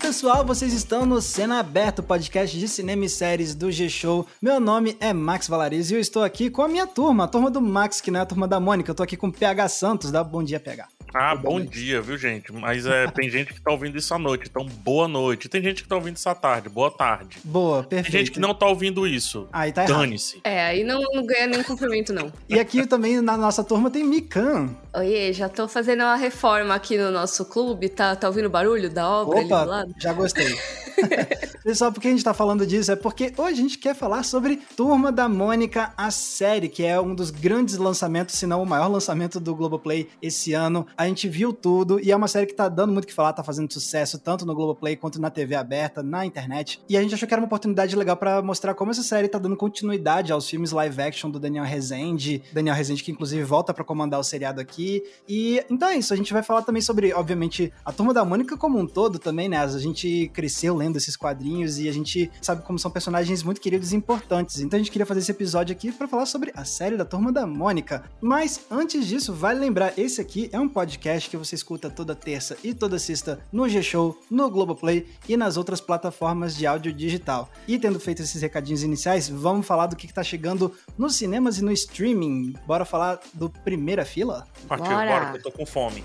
Pessoal, vocês estão no Cena Aberto, podcast de cinema e séries do G-Show. Meu nome é Max Valariz e eu estou aqui com a minha turma, a turma do Max, que não é a turma da Mônica. Eu tô aqui com o PH Santos. Dá bom dia, PH. Ah, bom dia, viu, gente? Mas é, tem gente que tá ouvindo isso à noite, então boa noite. Tem gente que tá ouvindo isso à tarde, boa tarde. Boa, perfeito. Tem gente que não tá ouvindo isso. Aí tá errado. Dane-se. É, aí não, não ganha nem cumprimento, não. E aqui também na nossa turma tem Mikan. Oiê, já tô fazendo uma reforma aqui no nosso clube. Tá, tá ouvindo o barulho da obra ali do Opa, lado? já gostei. Pessoal, por que a gente tá falando disso? É porque hoje a gente quer falar sobre Turma da Mônica, a série, que é um dos grandes lançamentos, se não o maior lançamento do Globoplay esse ano. A gente viu tudo e é uma série que tá dando muito o que falar, tá fazendo sucesso tanto no Globoplay quanto na TV aberta, na internet. E a gente achou que era uma oportunidade legal pra mostrar como essa série tá dando continuidade aos filmes live action do Daniel Rezende. Daniel Rezende que inclusive volta pra comandar o seriado aqui. E então é isso, a gente vai falar também sobre, obviamente, a Turma da Mônica como um todo também, né? A gente cresceu lendo esses quadrinhos e a gente sabe como são personagens muito queridos e importantes. Então a gente queria fazer esse episódio aqui pra falar sobre a série da Turma da Mônica. Mas antes disso, vale lembrar, esse aqui é um podcast que você escuta toda terça e toda sexta no G-Show, no Globoplay e nas outras plataformas de áudio digital. E tendo feito esses recadinhos iniciais, vamos falar do que que tá chegando nos cinemas e no streaming. Bora falar do Primeira Fila? Partiu, Bora. bora, que eu tô com fome.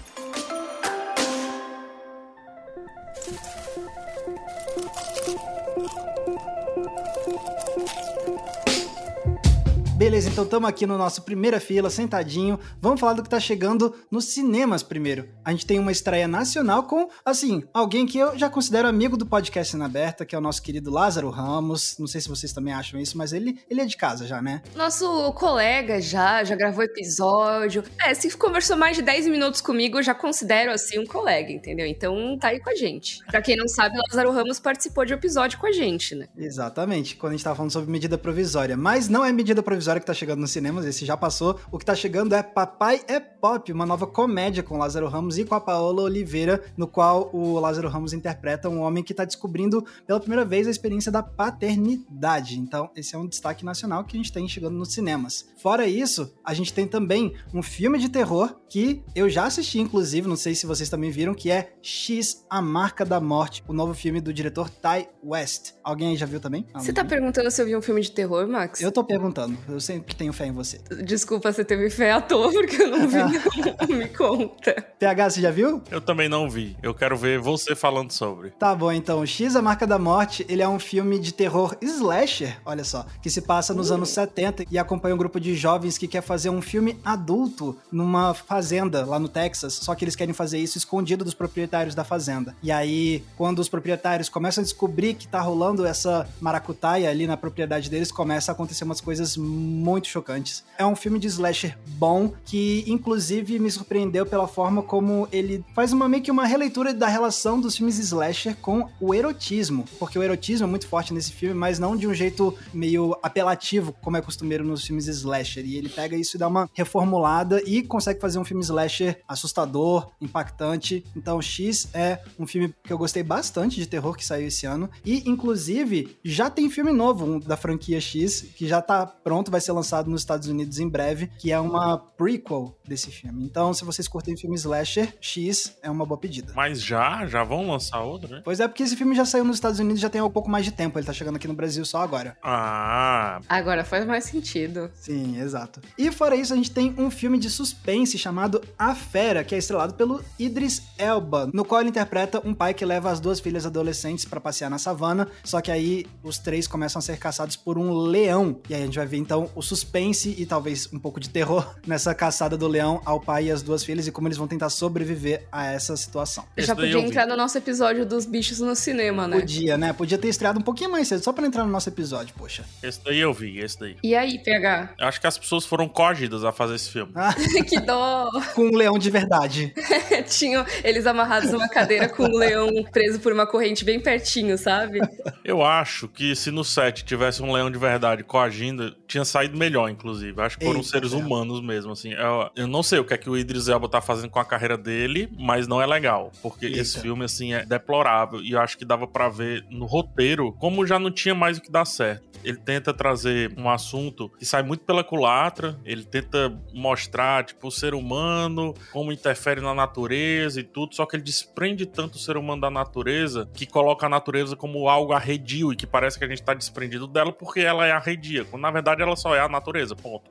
Beleza, então estamos aqui no nosso primeira fila, sentadinho. Vamos falar do que tá chegando nos cinemas primeiro. A gente tem uma estreia nacional com, assim, alguém que eu já considero amigo do podcast Cena Aberta, que é o nosso querido Lázaro Ramos. Não sei se vocês também acham isso, mas ele, ele é de casa já, né? Nosso colega já, já gravou episódio. É, se conversou mais de 10 minutos comigo, eu já considero assim um colega, entendeu? Então tá aí com a gente. Pra quem não sabe, Lázaro Ramos participou de um episódio com a gente, né? Exatamente, quando a gente tava falando sobre medida provisória. Mas não é medida provisória que tá chegando nos cinemas, esse já passou. O que tá chegando é Papai é Pop, uma nova comédia com Lázaro Ramos e com a Paola Oliveira, no qual o Lázaro Ramos interpreta um homem que tá descobrindo pela primeira vez a experiência da paternidade. Então, esse é um destaque nacional que a gente tem chegando nos cinemas. Fora isso, a gente tem também um filme de terror que eu já assisti, inclusive, não sei se vocês também viram, que é X, A Marca da Morte, o novo filme do diretor Ty West. Alguém aí já viu também? Você tá perguntando se eu vi um filme de terror, Max? Eu tô perguntando, eu sempre tenho fé em você. Desculpa, você teve fé à toa, porque eu não vi, não. Me conta. PH, você já viu? Eu também não vi. Eu quero ver você falando sobre. Tá bom, então. X, A Marca da Morte, ele é um filme de terror slasher, olha só, que se passa nos anos 70 e acompanha um grupo de jovens que quer fazer um filme adulto numa fazenda lá no Texas, só que eles querem fazer isso escondido dos proprietários da fazenda. E aí, quando os proprietários começam a descobrir que tá rolando essa maracutaia ali na propriedade deles, começa a acontecer umas coisas muito chocantes. É um filme de slasher bom que, inclusive, me surpreendeu pela forma como ele faz uma meio que uma releitura da relação dos filmes slasher com o erotismo, porque o erotismo é muito forte nesse filme, mas não de um jeito meio apelativo, como é costumeiro nos filmes slasher. E ele pega isso e dá uma reformulada e consegue fazer um filme slasher assustador, impactante. Então, X é um filme que eu gostei bastante de terror que saiu esse ano. E, inclusive, já tem filme novo um da franquia X, que já tá pronto, vai ser lançado nos Estados Unidos em breve, que é uma prequel desse filme. Então, se vocês curtem filme slasher, X é uma boa pedida. Mas já? Já vão lançar outro, né? Pois é, porque esse filme já saiu nos Estados Unidos já tem um pouco mais de tempo. Ele tá chegando aqui no Brasil só agora. Ah, Agora faz mais sentido. Sim, exato. E fora isso, a gente tem um filme de suspense chamado A Fera, que é estrelado pelo Idris Elba, no qual ele interpreta um pai que leva as duas filhas adolescentes pra passear na savana, só que aí os três começam a ser caçados por um leão. E aí a gente vai ver então o suspense e talvez um pouco de terror nessa caçada do leão ao pai e às duas filhas e como eles vão tentar sobreviver a essa situação. Esse Já podia entrar no nosso episódio dos bichos no cinema, né? Podia, né? Podia ter estreado um pouquinho mais cedo, só pra entrar no nosso episódio, poxa. esse daí eu vi, esse daí. E aí, PH? Eu acho que as pessoas foram coagidas a fazer esse filme. Ah, que dó! com um leão de verdade. Tinham eles amarrados numa cadeira com um leão preso por uma corrente bem pertinho, sabe? Eu acho que se no set tivesse um leão de verdade coagindo, tinha saído melhor, inclusive. Acho que foram Eita, seres humanos mesmo, assim. Eu, eu não sei o que é que o Idris Elba tá fazendo com a carreira dele, mas não é legal. Porque Eita. esse filme, assim, é deplorável. E eu acho que dava pra ver no roteiro como já não tinha mais o que dar certo. Ele tenta trazer um assunto que sai muito pela culatra, ele tenta mostrar, tipo, o ser humano, como interfere na natureza e tudo, só que ele desprende tanto o ser humano da natureza que coloca a natureza como algo arredio e que parece que a gente tá desprendido dela porque ela é arredia, quando na verdade ela só é a natureza, ponto.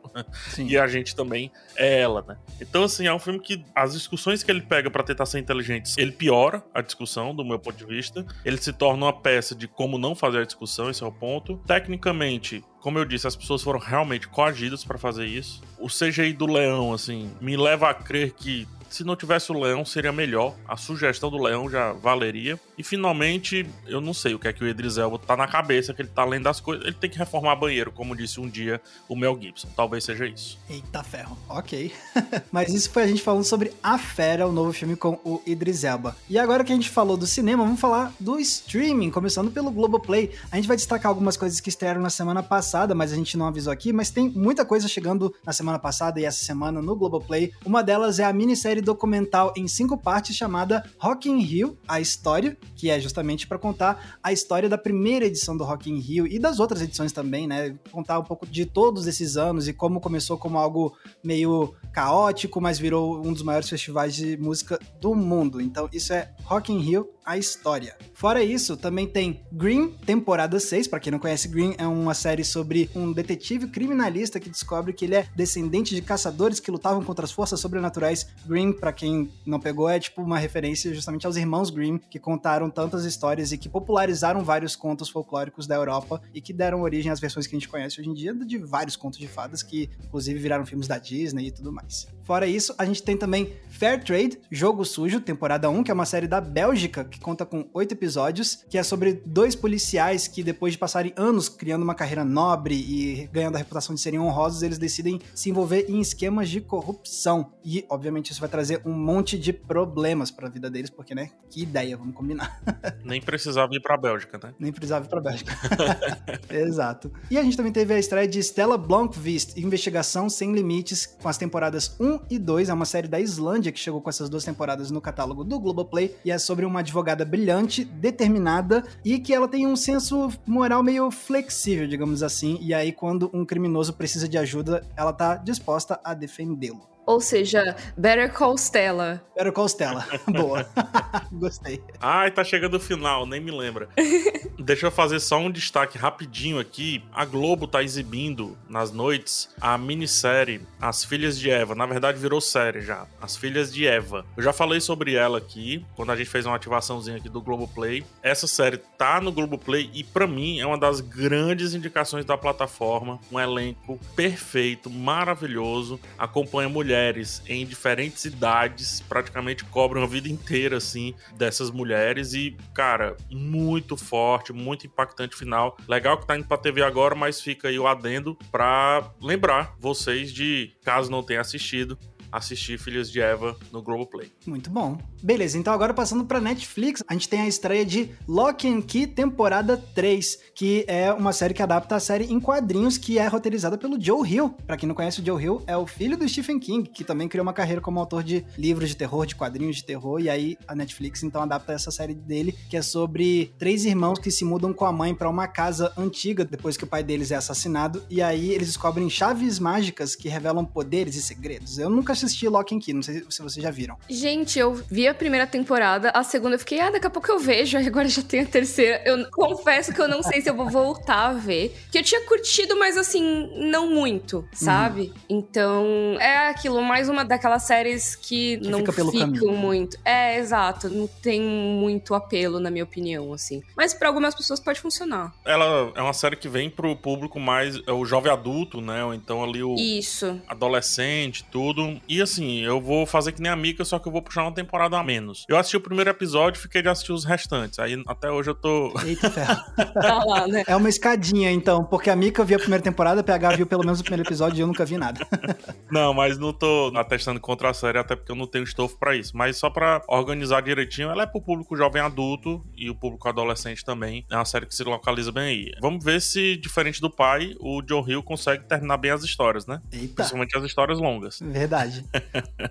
Sim. E a gente também é ela, né? Então, assim, é um filme que as discussões que ele pega pra tentar ser inteligente, ele piora a discussão, do meu ponto de vista. Ele se torna uma peça de como não fazer a discussão, esse é o ponto. Tecnicamente, como eu disse, as pessoas foram realmente coagidas pra fazer isso. O CGI do leão, assim, me leva a crer que se não tivesse o leão seria melhor. A sugestão do leão já valeria. E finalmente, eu não sei o que é que o Idris Elba tá na cabeça, que ele tá além das coisas. Ele tem que reformar banheiro, como disse um dia o Mel Gibson. Talvez seja isso. Eita ferro, ok. Mas isso foi a gente falando sobre A Fera, o novo filme com o Idris Elba. E agora que a gente falou do cinema, vamos falar do streaming, começando pelo Globoplay. A gente vai destacar algumas coisas que estrearam na semana passada, mas a gente não avisou aqui, mas tem muita coisa chegando na semana passada e essa semana no Globoplay. Uma delas é a minissérie documental em cinco partes chamada Rock in Rio, a história, que é justamente para contar a história da primeira edição do Rock in Rio e das outras edições também, né? Contar um pouco de todos esses anos e como começou como algo meio caótico, mas virou um dos maiores festivais de música do mundo. Então, isso é Rock in Rio, a história. Fora isso, também tem Green, temporada 6. Pra quem não conhece, Green é uma série sobre um detetive criminalista que descobre que ele é descendente de caçadores que lutavam contra as forças sobrenaturais. Green, pra quem não pegou, é tipo uma referência justamente aos irmãos Grimm, que contaram tantas histórias e que popularizaram vários contos folclóricos da Europa e que deram origem às versões que a gente conhece hoje em dia de vários contos de fadas que, inclusive, viraram filmes da Disney e tudo mais. Fora isso, a gente tem também Fair Trade, Jogo Sujo, temporada 1, que é uma série da Bélgica que conta com oito episódios, que é sobre dois policiais que, depois de passarem anos criando uma carreira nobre e ganhando a reputação de serem honrosos, eles decidem se envolver em esquemas de corrupção. E, obviamente, isso vai trazer um monte de problemas pra vida deles, porque, né? Que ideia, vamos combinar. Nem precisava ir pra Bélgica, né? Nem precisava ir pra Bélgica. Exato. E a gente também teve a estreia de Stella Blomqvist, Investigação Sem Limites, com as temporadas 1 e 2. É uma série da Islândia que chegou com essas duas temporadas no catálogo do Globoplay. E é sobre uma advogada brilhante, determinada e que ela tem um senso moral meio flexível, digamos assim. E aí, quando um criminoso precisa de ajuda, ela tá disposta a defendê-lo. Ou seja, Better Call Stella. Better Call Stella. Boa. Gostei. Ai, tá chegando o final, nem me lembra. Deixa eu fazer só um destaque rapidinho aqui. A Globo tá exibindo nas noites a minissérie As Filhas de Eva. Na verdade, virou série já. As Filhas de Eva. Eu já falei sobre ela aqui, quando a gente fez uma ativaçãozinha aqui do Globoplay. Essa série tá no Globoplay e, pra mim, é uma das grandes indicações da plataforma. Um elenco perfeito, maravilhoso. Acompanha mulheres em diferentes idades, praticamente cobre uma vida inteira, assim, dessas mulheres. E, cara, muito forte, muito impactante final. Legal que tá indo pra TV agora, mas fica aí o adendo pra lembrar vocês de, caso não tenha assistido, assistir Filhas de Eva no Globoplay. Muito bom. Beleza, então agora passando pra Netflix, a gente tem a estreia de Lock and Key temporada 3, que é uma série que adapta a série em quadrinhos que é roteirizada pelo Joe Hill. Pra quem não conhece, o Joe Hill é o filho do Stephen King, que também criou uma carreira como autor de livros de terror, de quadrinhos de terror, e aí a Netflix então adapta essa série dele, que é sobre três irmãos que se mudam com a mãe pra uma casa antiga depois que o pai deles é assassinado, e aí eles descobrem chaves mágicas que revelam poderes e segredos. Eu nunca Lock and Key, não sei se vocês já viram. Gente, eu vi a primeira temporada, a segunda eu fiquei, ah, daqui a pouco eu vejo, aí agora já tem a terceira. Eu confesso que eu não sei se eu vou voltar a ver. Que eu tinha curtido, mas assim, não muito, sabe? Então, é aquilo, mais uma daquelas séries que, Que não fica pelo ficam caminho. muito. É, exato, não tem muito apelo, na minha opinião, assim. Mas pra algumas pessoas pode funcionar. Ela é uma série que vem pro público mais. é o jovem adulto, né? Ou então ali o Isso. adolescente, tudo. E assim, eu vou fazer que nem a Mika, só que eu vou puxar uma temporada a menos. Eu assisti o primeiro episódio, fiquei de assistir os restantes. Aí até hoje eu tô. Eita ferro. Tá lá, né? É uma escadinha, então, porque a Mika viu a primeira temporada, a PH viu pelo menos o primeiro episódio e eu nunca vi nada. Não, mas não tô atestando contra a série, até porque eu não tenho estofo pra isso. Mas só pra organizar direitinho, ela é pro público jovem adulto e o público adolescente também. É uma série que se localiza bem aí. Vamos ver se, diferente do pai, o John Hill consegue terminar bem as histórias, né? Eita. Principalmente as histórias longas. Verdade.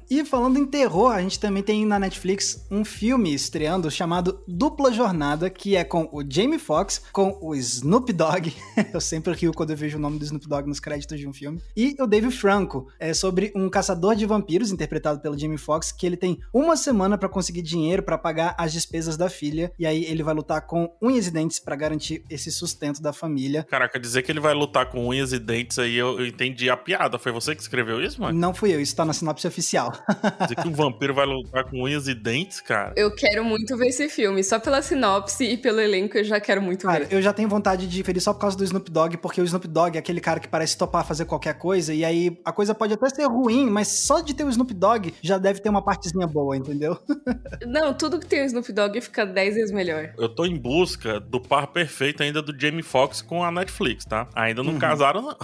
E falando em terror, a gente também tem na Netflix um filme estreando chamado Dupla Jornada, que é com o Jamie Foxx, com o Snoop Dogg. eu sempre rio quando eu vejo o nome do Snoop Dogg nos créditos de um filme. E o Dave Franco. É sobre um caçador de vampiros, interpretado pelo Jamie Foxx, que ele tem uma semana pra conseguir dinheiro pra pagar as despesas da filha. E aí ele vai lutar com unhas e dentes pra garantir esse sustento da família. Caraca, dizer que ele vai lutar com unhas e dentes aí, eu, eu entendi a piada. Foi você que escreveu isso, mano? Não fui eu, isso tá na sinopse oficial. Dizer que um vampiro vai lutar com unhas e dentes, cara. Eu quero muito ver esse filme. Só pela sinopse e pelo elenco eu já quero muito Cara, ver. eu já tenho vontade de ferir só por causa do Snoop Dogg, porque o Snoop Dogg é aquele cara que parece topar fazer qualquer coisa, e aí a coisa pode até ser ruim, mas só de ter o Snoop Dogg já deve ter uma partezinha boa, entendeu? Não, tudo que tem o Snoop Dogg fica 10 vezes melhor. Eu tô em busca do par perfeito ainda do Jamie Foxx com a Netflix, tá? Ainda não Uhum. casaram, não.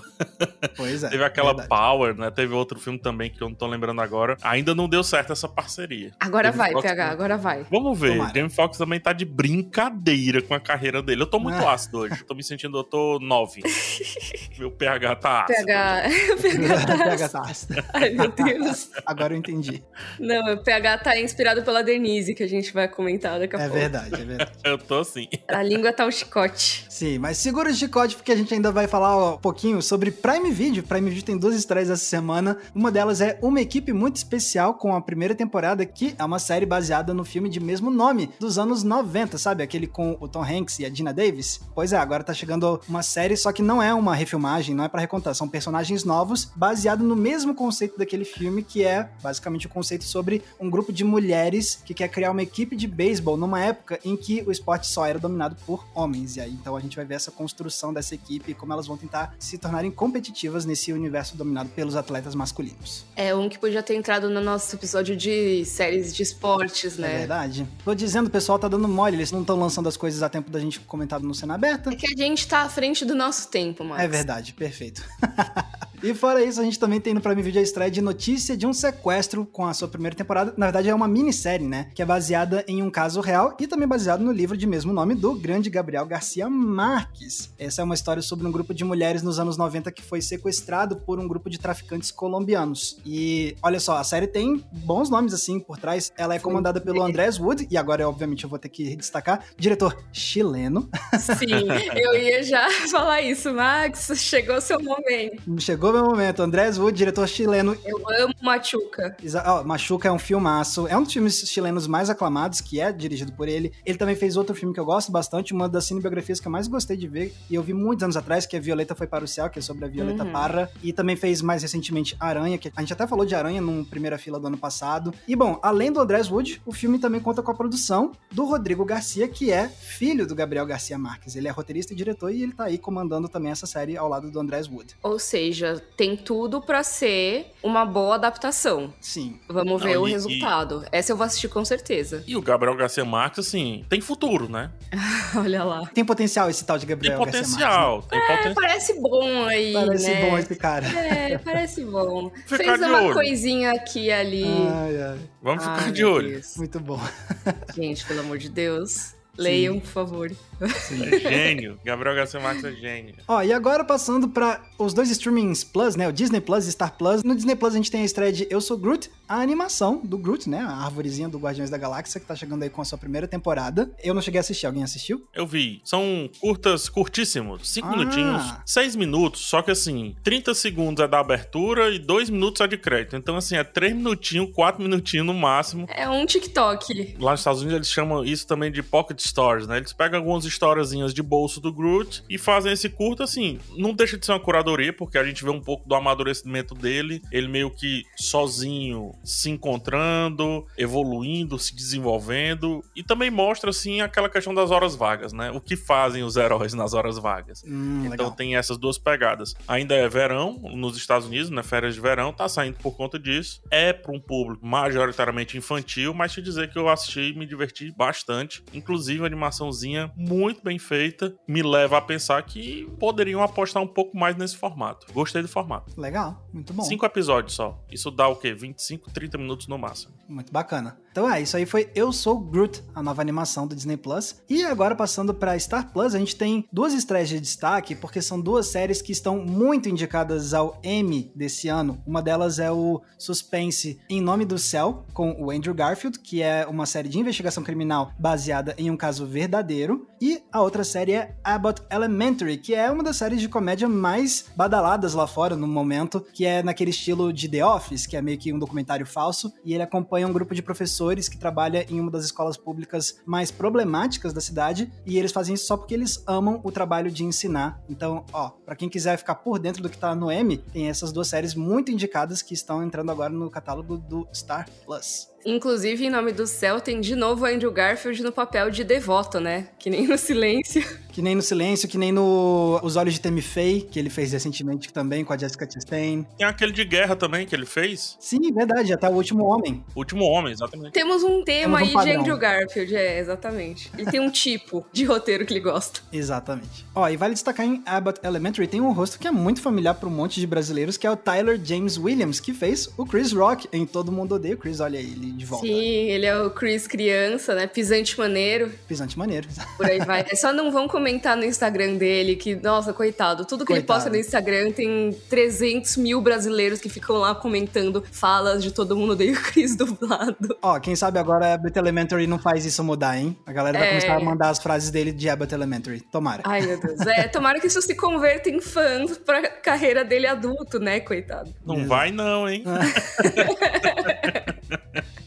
Pois é. Teve aquela verdade. Power, né? Teve outro filme também que eu não tô lembrando agora. Ainda não deu certo essa parceria. Agora Jamie vai, Foxx PH, agora vai. Vamos ver. Tomara. Jamie Foxx também tá de brincadeira com a carreira dele. Eu tô muito Ah. ácido hoje. Tô me sentindo, eu tô 9. Meu pH tá ácido. PH. PH tá. Pega tá ácido. Ai, meu Deus. Agora eu entendi. Não, o PH tá inspirado pela Denise, que a gente vai comentar daqui a É pouco. verdade, é verdade. Eu tô assim. A língua tá um chicote. Sim, mas segura o chicote porque a gente ainda vai falar um pouquinho sobre Prime Video. Prime Video tem duas estreias essa semana. Uma delas é uma equipe muito especial com a primeira temporada, que é uma série baseada no filme de mesmo nome, dos anos 90, sabe? Aquele com o Tom Hanks e a Dina Davis. Pois é, agora tá chegando uma série, só que não é uma refilmagem, não é pra recontar, são personagens novos, baseado no mesmo conceito daquele filme, que é basicamente o conceito sobre um grupo de mulheres que quer criar uma equipe de beisebol numa época em que o esporte só era dominado por homens. E aí, então a gente vai ver essa construção dessa equipe e como elas vão tentar se tornarem competitivas nesse universo dominado pelos atletas masculinos. É um que podia ter entrado no nosso episódio de séries de esportes, É né? verdade. Tô dizendo, o pessoal tá dando mole, eles não estão lançando as coisas a tempo da gente comentar no cena aberta. É que a gente tá à frente do nosso tempo, Max. É verdade, perfeito. e fora isso, a gente também tem no Prime Video a estreia de Notícia de um Sequestro com a sua primeira temporada. Na verdade, é uma minissérie, né? Que é baseada em um caso real e também baseado no livro de mesmo nome do grande Gabriel Garcia Marques. Essa é uma história sobre um grupo de mulheres nos anos 90 que foi sequestrado por um grupo de traficantes colombianos. E olha só, a série tem bons nomes assim por trás. Ela é comandada pelo Andrés Wood, e agora, obviamente, eu vou ter que destacar, diretor chileno. Sim, eu ia já falar isso, Max. Chegou seu momento. Chegou meu momento. Andrés Wood, diretor chileno. Eu amo Machuca. Ó, Machuca é um filmaço. É um dos filmes chilenos mais aclamados, que é dirigido por ele. Ele também fez outro filme que eu gosto bastante, uma das cinebiografias que eu mais gostei de ver, e eu vi muitos anos atrás, que é Violeta Foi para o Céu, que é sobre a Violeta Uhum. Parra. E também fez mais recentemente Aranha, que a gente até falou de Aranha num primeira fila do ano passado. E bom, além do Andrés Wood, o filme também conta com a produção do Rodrigo Garcia, que é filho do Gabriel Garcia Marques. Ele é roteirista e diretor, e ele tá aí comandando também essa série ao lado do Andrés Wood. Ou seja, tem tudo pra ser uma boa adaptação. Sim. Vamos ver Não, o e- resultado. Essa eu vou assistir com certeza. E o Gabriel Garcia Marques, assim, tem futuro, né? Olha lá. Tem potencial esse tal de Tem Gabriel Garcia Marques, né? potencial. Tem potencial. Parece bom aí, Parece né? bom esse cara. É, parece bom. Ficar Fez de uma olho. coisinha aqui e ali. Ai, ai. Vamos Ai, ficar de olho. Deus. Muito bom. Gente, pelo amor de Deus. Leiam, por favor. É gênio. Gabriel Garcia Marques é gênio. Ó, e agora passando pra os dois streamings Plus, né? O Disney Plus e Star Plus. No Disney Plus a gente tem a estreia de Eu Sou Groot, a animação do Groot, né? A árvorezinha do Guardiões da Galáxia, que tá chegando aí com a sua primeira temporada. Eu não cheguei a assistir, alguém assistiu? Eu vi. São curtas, curtíssimos. Cinco Ah. minutinhos, seis minutos. Só que assim, 30 segundos é da abertura e dois minutos é de crédito. Então, assim, é três minutinhos, quatro minutinhos no máximo. É um TikTok. Lá nos Estados Unidos eles chamam isso também de pocket stories, né? Eles pegam algumas historiazinhas de bolso do Groot e fazem esse curto assim. Não deixa de ser uma curadoria, porque a gente vê um pouco do amadurecimento dele. Ele meio que sozinho se encontrando, evoluindo, se desenvolvendo e também mostra assim aquela questão das horas vagas, né? O que fazem os heróis nas horas vagas. Hum, então legal. tem essas duas pegadas. Ainda é verão nos Estados Unidos, né? Férias de verão, tá saindo por conta disso. É para um público majoritariamente infantil, mas te dizer que eu assisti e me diverti bastante. Inclusive, a animaçãozinha muito bem feita me leva a pensar que poderiam apostar um pouco mais nesse formato. Gostei do formato. Legal, muito bom. Cinco episódios só. Isso dá o quê? 25, 30 minutos no máximo. Muito bacana. Então é, isso aí foi Eu Sou Groot, a nova animação do Disney Plus. E agora passando para Star Plus, a gente tem duas estreias de destaque, porque são duas séries que estão muito indicadas ao Emmy desse ano. Uma delas é o Suspense Em Nome do Céu, com o Andrew Garfield, que é uma série de investigação criminal baseada em um caso verdadeiro. E a outra série é Abbott Elementary, que é uma das séries de comédia mais badaladas lá fora no momento, que é naquele estilo de The Office, que é meio que um documentário falso, e ele acompanha um grupo de professores que trabalha em uma das escolas públicas mais problemáticas da cidade, e eles fazem isso só porque eles amam o trabalho de ensinar. Então, ó, para quem quiser ficar por dentro do que tá no M, tem essas duas séries muito indicadas que estão entrando agora no catálogo do Star Plus. Inclusive, em nome do céu, tem de novo Andrew Garfield no papel de devoto, né? Que nem no silêncio. Que nem no Silêncio, que nem no Os Olhos de Temi Faye, que ele fez recentemente também com a Jessica Chastain. Tem aquele de guerra também que ele fez. Sim, verdade, até o Último Homem. O Último Homem, exatamente. Temos um tema Temos um aí de padrão. Andrew Garfield, é, exatamente. Ele tem um tipo de roteiro que ele gosta. Exatamente. Ó, e vale destacar em Abbott Elementary tem um rosto que é muito familiar para um monte de brasileiros, que é o Tyler James Williams, que fez o Chris Rock em Todo Mundo Odeia o Chris. Olha aí, ele de volta. Sim, ele é o Chris criança, né? Pisante maneiro, Pisante maneiro. por aí vai. É só não vão comentar no Instagram dele que, nossa, coitado, tudo que ele Coitado. posta no Instagram tem 300 mil brasileiros que ficam lá comentando falas de todo mundo odeia o Chris dublado. Ó, quem sabe agora Abbott Elementary não faz isso mudar, hein? A galera vai É. começar a mandar as frases dele de Abbott Elementary. Tomara. Ai, meu Deus. É, tomara que isso se converta em fãs pra carreira dele adulto, né, coitado. Não vai não, hein?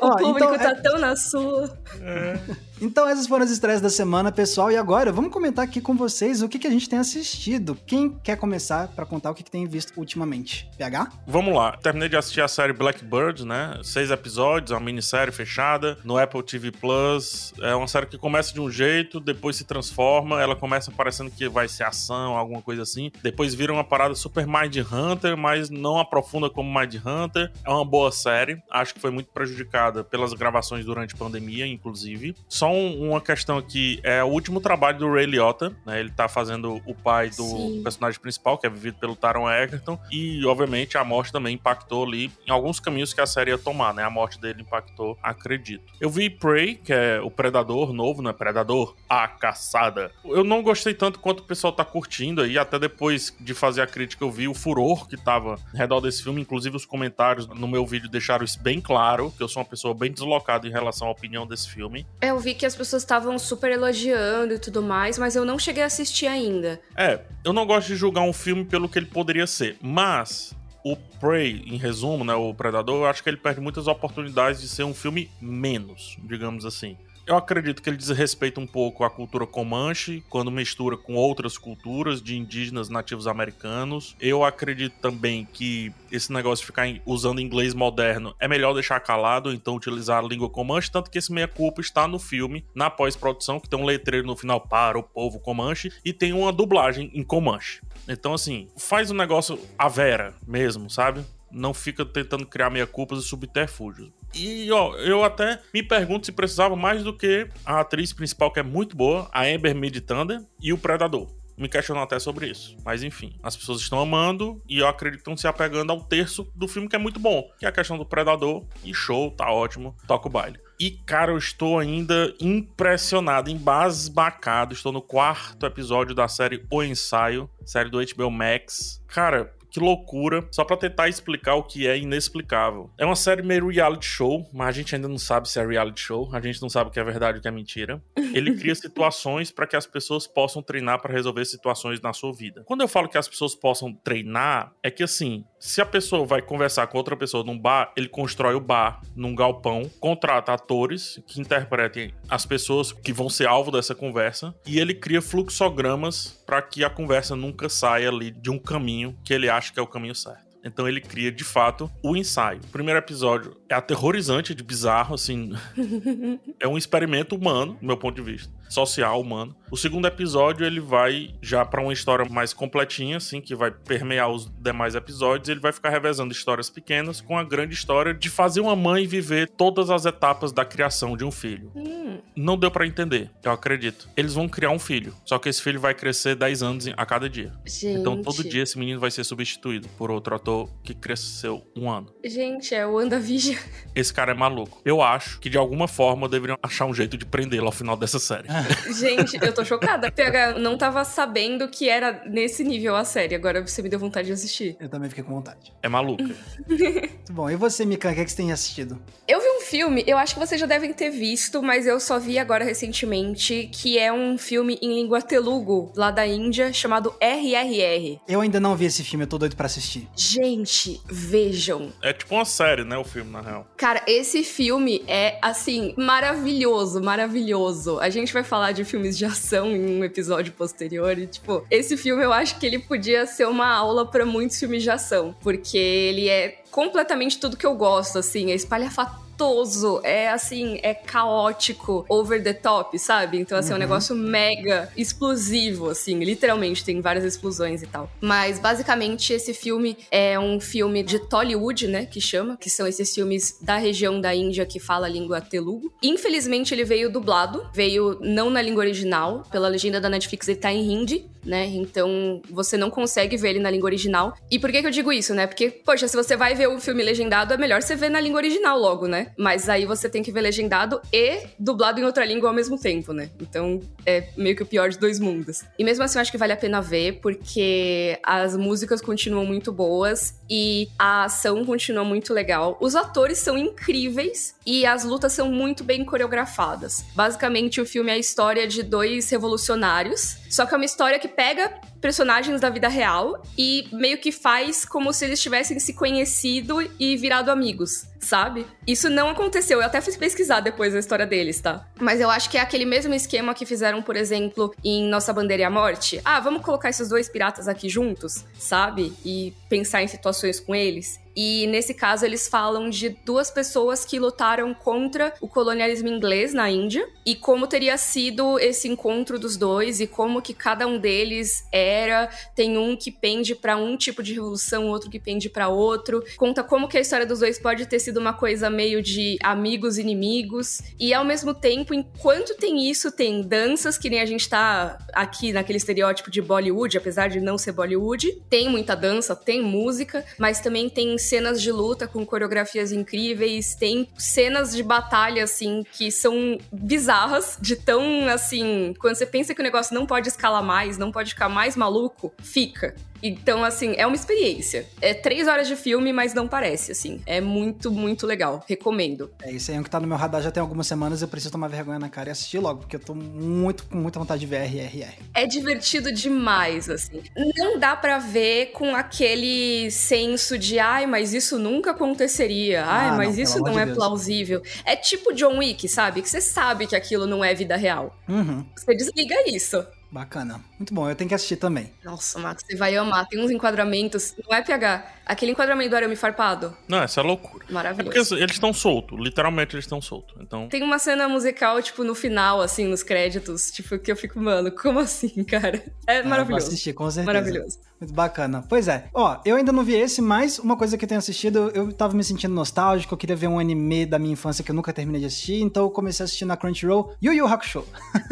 O Ó, público então, tá é- tão na sua. Então essas foram as estreias da semana, pessoal. E agora vamos comentar aqui com vocês o que, que a gente tem assistido. Quem quer começar pra contar o que, que tem visto ultimamente? PH? Vamos lá. Terminei de assistir a série Blackbird, né? Seis episódios, uma minissérie fechada no Apple TV Plus. É uma série que começa de um jeito, depois se transforma. Ela começa parecendo que vai ser ação, alguma coisa assim. Depois vira uma parada super Mind Hunter, mas não aprofunda como Mind Hunter. É uma boa série. Acho que foi muito prejudicada pelas gravações durante a pandemia, inclusive. Só um- uma questão aqui: é o último trabalho do Ray Liotta, né? Ele tá fazendo o pai do Sim. personagem principal, que é vivido pelo Taron Egerton. E, obviamente, a morte também impactou ali em alguns caminhos que a série ia tomar, né? A morte dele impactou, acredito. Eu vi Prey, que é o Predador novo, não é Predador? A Caçada. Eu não gostei tanto quanto o pessoal tá curtindo aí, até depois de fazer a crítica eu vi o furor que tava ao redor desse filme, inclusive os comentários no meu vídeo deixaram isso bem claro, que eu sou uma pessoa bem deslocada em relação à opinião desse filme. É, Eu vi que as pessoas estavam super elogiando e tudo mais, mas eu não cheguei a assistir ainda. É, eu não gosto de julgar um filme pelo que ele poderia ser, mas o Prey, em resumo, né, o Predador, eu acho que ele perde muitas oportunidades de ser um filme menos, digamos assim. Eu acredito que ele desrespeita um pouco a cultura comanche quando mistura com outras culturas de indígenas nativos americanos. Eu acredito também que esse negócio de ficar usando inglês moderno é melhor deixar calado, então utilizar a língua comanche, tanto que esse meia culpa está no filme, na pós-produção, que tem um letreiro no final para o povo comanche e tem uma dublagem em comanche. Então, assim, faz o negócio a vera mesmo, sabe? Não fica tentando criar meia-culpas e subterfúgios. E, ó, eu até me pergunto se precisava mais do que a atriz principal, que é muito boa, a Amber Mid Thunder, e o Predador. Me questiono até sobre isso. Mas enfim, as pessoas estão amando e eu acredito que estão se apegando ao terço do filme que é muito bom, que é a questão do Predador. E show, tá ótimo, toca o baile. E, cara, eu estou ainda impressionado, embasbacado. Estou no quarto episódio da série O Ensaio, série do HBO Max. Cara, que loucura. Só pra tentar explicar o que é inexplicável. É uma série meio reality show, mas a gente ainda não sabe se é reality show. A gente não sabe o que é verdade e o que é mentira. Ele cria situações para que as pessoas possam treinar para resolver situações na sua vida. Quando eu falo que as pessoas possam treinar, é que assim, se a pessoa vai conversar com outra pessoa num bar, ele constrói o bar num galpão, contrata atores que interpretem as pessoas que vão ser alvo dessa conversa e ele cria fluxogramas para que a conversa nunca saia ali de um caminho que ele acha que é o caminho certo. Então ele cria, de fato, o ensaio. O primeiro episódio é aterrorizante de bizarro, assim. é um experimento humano, do meu ponto de vista social humano. O segundo episódio ele vai já para uma história mais completinha, assim, que vai permear os demais episódios. Ele vai ficar revezando histórias pequenas com a grande história de fazer uma mãe viver todas as etapas da criação de um filho. Hum. Não deu para entender, eu acredito. Eles vão criar um filho, só que esse filho vai crescer 10 anos a cada dia. Gente. Então todo dia esse menino vai ser substituído por outro ator que cresceu um ano. Gente, é o WandaVision. Esse cara é maluco. Eu acho que de alguma forma deveriam achar um jeito de prendê-lo ao final dessa série. Gente, eu tô chocada. PH, não tava sabendo que era nesse nível a série. Agora você me deu vontade de assistir. Eu também fiquei com vontade. É maluca. Muito bom. E você, Mika, o que, é que você tem assistido? Eu vi um filme, eu acho que vocês já devem ter visto, mas eu só vi agora recentemente, que é um filme em língua telugu, lá da Índia, chamado RRR. Eu ainda não vi esse filme, eu tô doido pra assistir. Gente, vejam. É tipo uma série, né, o filme, na real. Cara, esse filme é, assim, maravilhoso, maravilhoso. A gente vai falar de filmes de ação em um episódio posterior. E, tipo, esse filme eu acho que ele podia ser uma aula para muitos filmes de ação, porque ele é completamente tudo que eu gosto, assim, é espalhafatoso gostoso, é assim, é caótico, over the top, sabe? Então, assim, uhum. é um uhum. negócio mega explosivo, assim, literalmente, tem várias explosões e tal. Mas, basicamente, esse filme é um filme de Tollywood, né, que chama, que são esses filmes da região da Índia que fala a língua telugu. Infelizmente, ele veio dublado, veio não na língua original, pela legenda da Netflix ele tá em hindi, né? Então você não consegue ver ele na língua original. E por que, que eu digo isso, né? Porque, poxa, se você vai ver o filme legendado, é melhor você ver na língua original logo, né? Mas aí você tem que ver legendado e dublado em outra língua ao mesmo tempo, né? Então é meio que o pior de dois mundos. E mesmo assim eu acho que vale a pena ver, porque as músicas continuam muito boas e a ação continua muito legal. Os atores são incríveis e as lutas são muito bem coreografadas. Basicamente, o filme é a história de dois revolucionários, só que é uma história que pega personagens da vida real e meio que faz como se eles tivessem se conhecido e virado amigos, sabe? Isso não aconteceu. Eu até fiz pesquisar depois a história deles, tá? Mas eu acho que é aquele mesmo esquema que fizeram, por exemplo, em Nossa Bandeira e a Morte. Ah, vamos colocar esses dois piratas aqui juntos, sabe? E pensar em situações com eles. E nesse caso eles falam de duas pessoas que lutaram contra o colonialismo inglês na Índia e como teria sido esse encontro dos dois e como que cada um deles era, tem um que pende para um tipo de revolução, outro que pende para outro. Conta como que a história dos dois pode ter sido uma coisa meio de amigos inimigos. E ao mesmo tempo, enquanto tem isso, tem danças que nem a gente tá aqui naquele estereótipo de Bollywood, apesar de não ser Bollywood, tem muita dança, tem música, mas também tem cenas de luta com coreografias incríveis, tem cenas de batalha, assim, que são bizarras, de tão, assim, quando você pensa que o negócio não pode escalar mais, não pode ficar mais maluco, fica. Então, assim, é uma experiência. É três horas de filme, mas não parece, assim. É muito, muito legal. Recomendo. É, isso aí é um que tá no meu radar já tem algumas semanas. Eu preciso tomar vergonha na cara e assistir logo, porque eu tô muito, com muita vontade de ver RRR. É divertido demais, assim. Não dá para ver com aquele senso de, ai, mas isso nunca aconteceria. Ai, ah, mas não, isso não é Deus. plausível. É tipo John Wick, sabe? Que você sabe que aquilo não é vida real. Uhum. Você desliga isso. Bacana. Muito bom, eu tenho que assistir também. Nossa, Max, você vai amar. Tem uns enquadramentos. Não é PH. Aquele enquadramento do arame farpado. Não, essa é loucura. Maravilhoso. É porque eles estão soltos. Literalmente eles estão soltos. Então... Tem uma cena musical, tipo, no final, assim, nos créditos. Tipo, que eu fico, mano, como assim, cara? É maravilhoso. Ah, vou assistir, com certeza. Maravilhoso. Muito bacana. Pois é. Ó, eu ainda não vi esse, mas uma coisa que eu tenho assistido, eu tava me sentindo nostálgico, eu queria ver um anime da minha infância que eu nunca terminei de assistir, então eu comecei a assistir na Crunchyroll Yu Yu Hakusho.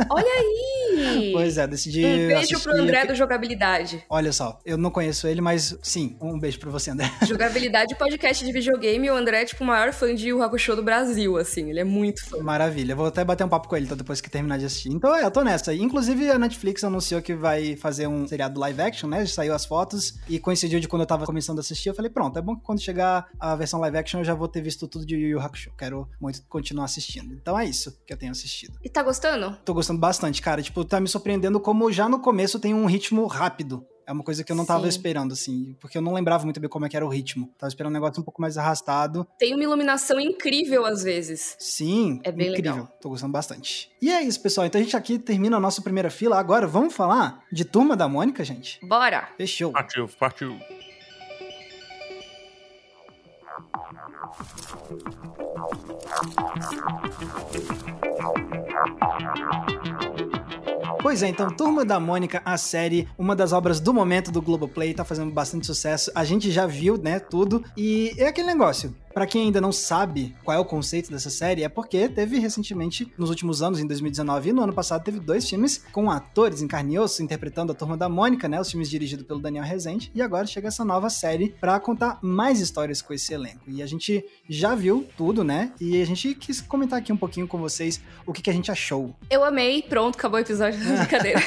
Olha aí! pois é, decidi Um beijo pro André do Jogabilidade. Olha só, eu não conheço ele, mas sim, um beijo pra você, André. Jogabilidade podcast de videogame, o André é tipo o maior fã de Yu Hakusho do Brasil, assim, ele é muito fã. Maravilha, vou até bater um papo com ele então, depois que terminar de assistir. Então é, eu tô nessa. Inclusive a Netflix anunciou que vai fazer um seriado live action, né? Já saiu as fotos e e coincidiu de quando eu tava começando a assistir, eu falei, pronto, é bom que quando chegar a versão live action eu já vou ter visto tudo de Yu Yu Hakusho. Quero muito continuar assistindo. Então é isso que eu tenho assistido. E tá gostando? Tô gostando bastante, cara. Tipo, tá me surpreendendo como já no começo tem um ritmo rápido. É uma coisa que eu não tava Sim. esperando, assim, porque eu não lembrava muito bem como é que era o ritmo. Tava esperando um negócio um pouco mais arrastado. Tem uma iluminação incrível às vezes. Sim, é bem incrível. Legal. Tô gostando bastante. E é isso, pessoal. Então a gente aqui termina a nossa primeira fila. Agora vamos falar de Turma da Mônica, gente? Bora! Fechou. Partiu, partiu. Pois é, então, Turma da Mônica, a série, uma das obras do momento do Globoplay, tá fazendo bastante sucesso. A gente já viu, né, tudo. E é aquele negócio. Para quem ainda não sabe qual é o conceito dessa série, é porque teve recentemente, nos últimos anos, em 2019 e no ano passado, teve dois filmes com atores em carne e osso interpretando a Turma da Mônica, né? Os filmes dirigidos pelo Daniel Rezende. E agora chega essa nova série para contar mais histórias com esse elenco. E a gente já viu tudo, né? E a gente quis comentar aqui um pouquinho com vocês o que, que a gente achou. Eu amei, pronto, acabou o episódio da brincadeira.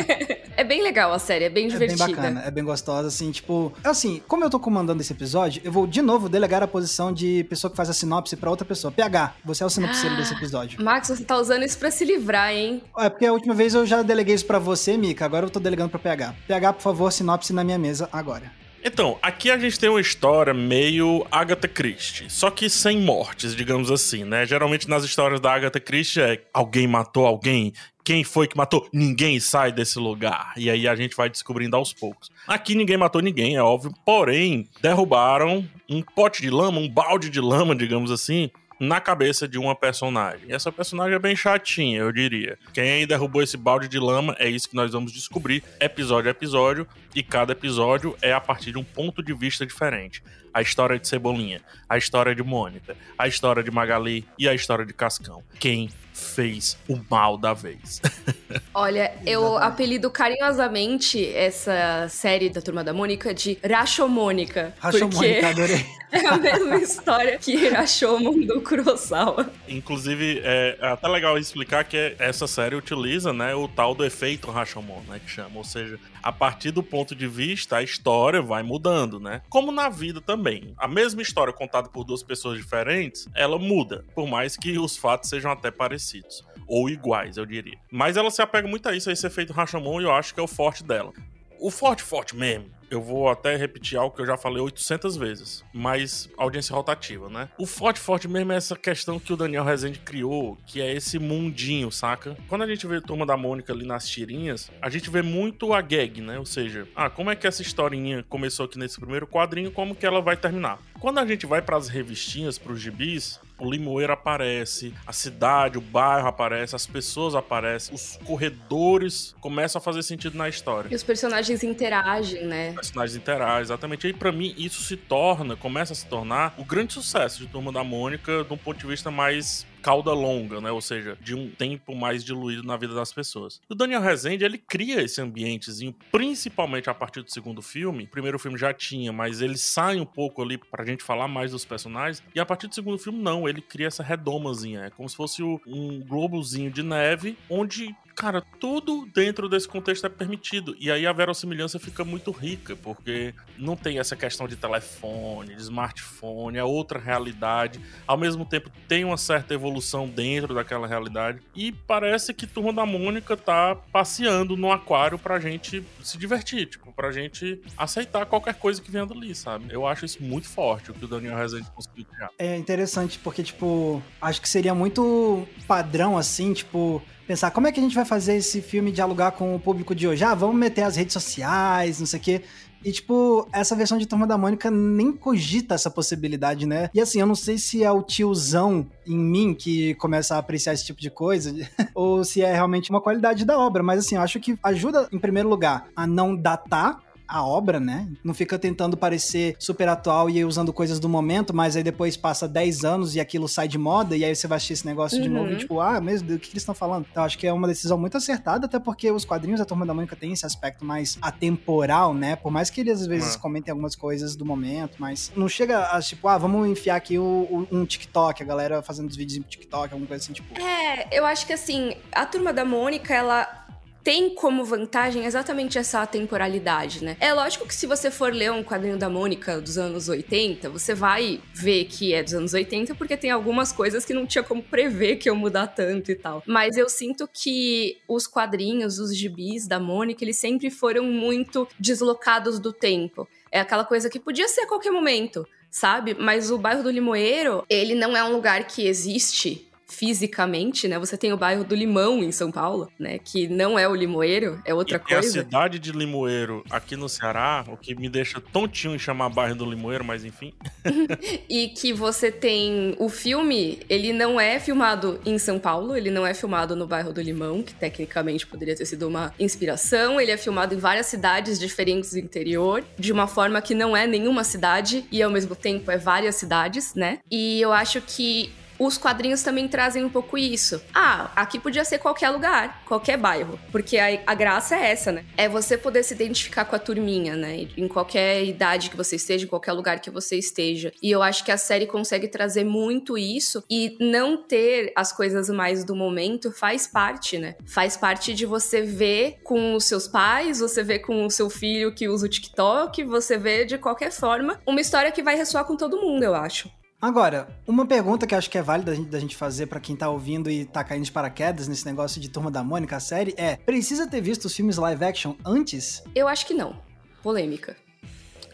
é bem legal a série, é bem divertida. É bem bacana, é bem gostosa, assim, tipo... Assim, como eu tô comandando esse episódio, eu vou de novo delegar a posição de pessoa que faz a sinopse para outra pessoa. PH, você é o sinopseiro ah, desse episódio. Max, você tá usando isso para se livrar, hein? É porque a última vez eu já deleguei isso para você, Mika, agora eu tô delegando para PH. PH, por favor, sinopse na minha mesa agora. Então, aqui a gente tem uma história meio Agatha Christie, só que sem mortes, digamos assim, né? Geralmente nas histórias da Agatha Christie é alguém matou alguém, quem foi que matou? Ninguém sai desse lugar. E aí a gente vai descobrindo aos poucos. Aqui ninguém matou ninguém, é óbvio, porém derrubaram um pote de lama, um balde de lama, digamos assim, na cabeça de uma personagem. E essa personagem é bem chatinha, eu diria. Quem derrubou esse balde de lama é isso que nós vamos descobrir episódio a episódio, e cada episódio é a partir de um ponto de vista diferente. A história de Cebolinha, a história de Mônica, a história de Magali e a história de Cascão. Quem fez o mal da vez. Olha, eu apelido carinhosamente essa série da Turma da Mônica de Rashomônica. Rashomônica, adorei. É a mesma história que Rashomon do Kurosawa. Inclusive, é, é até legal explicar que essa série utiliza né, o tal do efeito Rashomon, né, que chama. Ou seja, a partir do ponto de vista, a história vai mudando, né? Como na vida também. A mesma história contada por duas pessoas diferentes, ela muda, por mais que os fatos sejam até parecidos. Ou iguais, eu diria. Mas ela se apega muito a isso, a esse efeito Rashomon, e eu acho que é o forte dela. O forte, forte mesmo, eu vou até repetir algo que eu já falei 800 vezes, mas audiência rotativa, né? O forte, forte mesmo é essa questão que o Daniel Rezende criou, que é esse mundinho, saca? Quando a gente vê Turma da Mônica ali nas tirinhas, a gente vê muito a gag, né? Ou seja, ah, como é que essa historinha começou aqui nesse primeiro quadrinho, como que ela vai terminar? Quando a gente vai para as revistinhas, para os gibis, o limoeiro aparece, a cidade, o bairro aparece, as pessoas aparecem, os corredores começam a fazer sentido na história. E os personagens interagem, né? Os personagens interagem, exatamente. E pra mim, isso se torna, começa a se tornar o grande sucesso de Turma da Mônica de um ponto de vista mais cauda longa, né? Ou seja, de um tempo mais diluído na vida das pessoas. O Daniel Rezende, ele cria esse ambientezinho, principalmente a partir do segundo filme. O primeiro filme já tinha, mas ele sai um pouco ali pra gente falar mais dos personagens. E a partir do segundo filme, não. Ele cria essa redomazinha. É como se fosse um globozinho de neve, onde cara, tudo dentro desse contexto é permitido. E aí a verossimilhança fica muito rica, porque não tem essa questão de telefone, de smartphone, é outra realidade. Ao mesmo tempo, tem uma certa evolução dentro daquela realidade. E parece que Turma da Mônica tá passeando no aquário pra gente se divertir, tipo, pra gente aceitar qualquer coisa que venha dali, sabe? Eu acho isso muito forte, o que o Daniel Rezende conseguiu criar. É interessante, porque, tipo, acho que seria muito padrão, assim, tipo, pensar como é que a gente vai fazer esse filme dialogar com o público de hoje. Ah, vamos meter as redes sociais, não sei o quê. E, tipo, essa versão de Turma da Mônica nem cogita essa possibilidade, né? E assim, eu não sei se é o tiozão em mim que começa a apreciar esse tipo de coisa, ou se é realmente uma qualidade da obra. Mas assim, eu acho que ajuda, em primeiro lugar, a não datar a obra, né? Não fica tentando parecer super atual e usando coisas do momento, mas aí depois passa 10 anos e aquilo sai de moda, e aí você vai assistir esse negócio uhum. de novo e uhum. tipo, ah, mesmo, do que eles estão falando? Então acho que é uma decisão muito acertada, até porque os quadrinhos da Turma da Mônica têm esse aspecto mais atemporal, né? Por mais que eles às vezes uhum. comentem algumas coisas do momento, mas não chega a tipo, ah, vamos enfiar aqui o, o, um TikTok, a galera fazendo os vídeos em TikTok, alguma coisa assim, tipo. É, eu acho que assim, a Turma da Mônica, ela tem como vantagem exatamente essa temporalidade, né? É lógico que se você for ler um quadrinho da Mônica dos anos 80, você vai ver que é dos anos 80 porque tem algumas coisas que não tinha como prever que iam mudar tanto e tal. Mas eu sinto que os quadrinhos, os gibis da Mônica, eles sempre foram muito deslocados do tempo. É aquela coisa que podia ser a qualquer momento, sabe? Mas o bairro do Limoeiro, ele não é um lugar que existe fisicamente, né? Você tem o bairro do Limão em São Paulo, né? Que não é o Limoeiro, é outra e coisa. a cidade de Limoeiro aqui no Ceará, o que me deixa tontinho em chamar bairro do Limoeiro, mas enfim. e que você tem o filme, ele não é filmado em São Paulo, ele não é filmado no bairro do Limão, que tecnicamente poderia ter sido uma inspiração. Ele é filmado em várias cidades diferentes do interior, de uma forma que não é nenhuma cidade e ao mesmo tempo é várias cidades, né? E eu acho que os quadrinhos também trazem um pouco isso. Ah, aqui podia ser qualquer lugar, qualquer bairro. Porque a, a, graça é essa, né? É você poder se identificar com a turminha, né? Em qualquer idade que você esteja, em qualquer lugar que você esteja. E eu acho que a série consegue trazer muito isso e não ter as coisas mais do momento faz parte, né? Faz parte de você ver com os seus pais, você ver com o seu filho que usa o TikTok, você vê de qualquer forma uma história que vai ressoar com todo mundo, eu acho. Agora, uma pergunta que acho que é válida da gente fazer para quem tá ouvindo e tá caindo de paraquedas nesse negócio de Turma da Mônica, a série, é: precisa ter visto os filmes live action antes? Eu acho que não. Polêmica.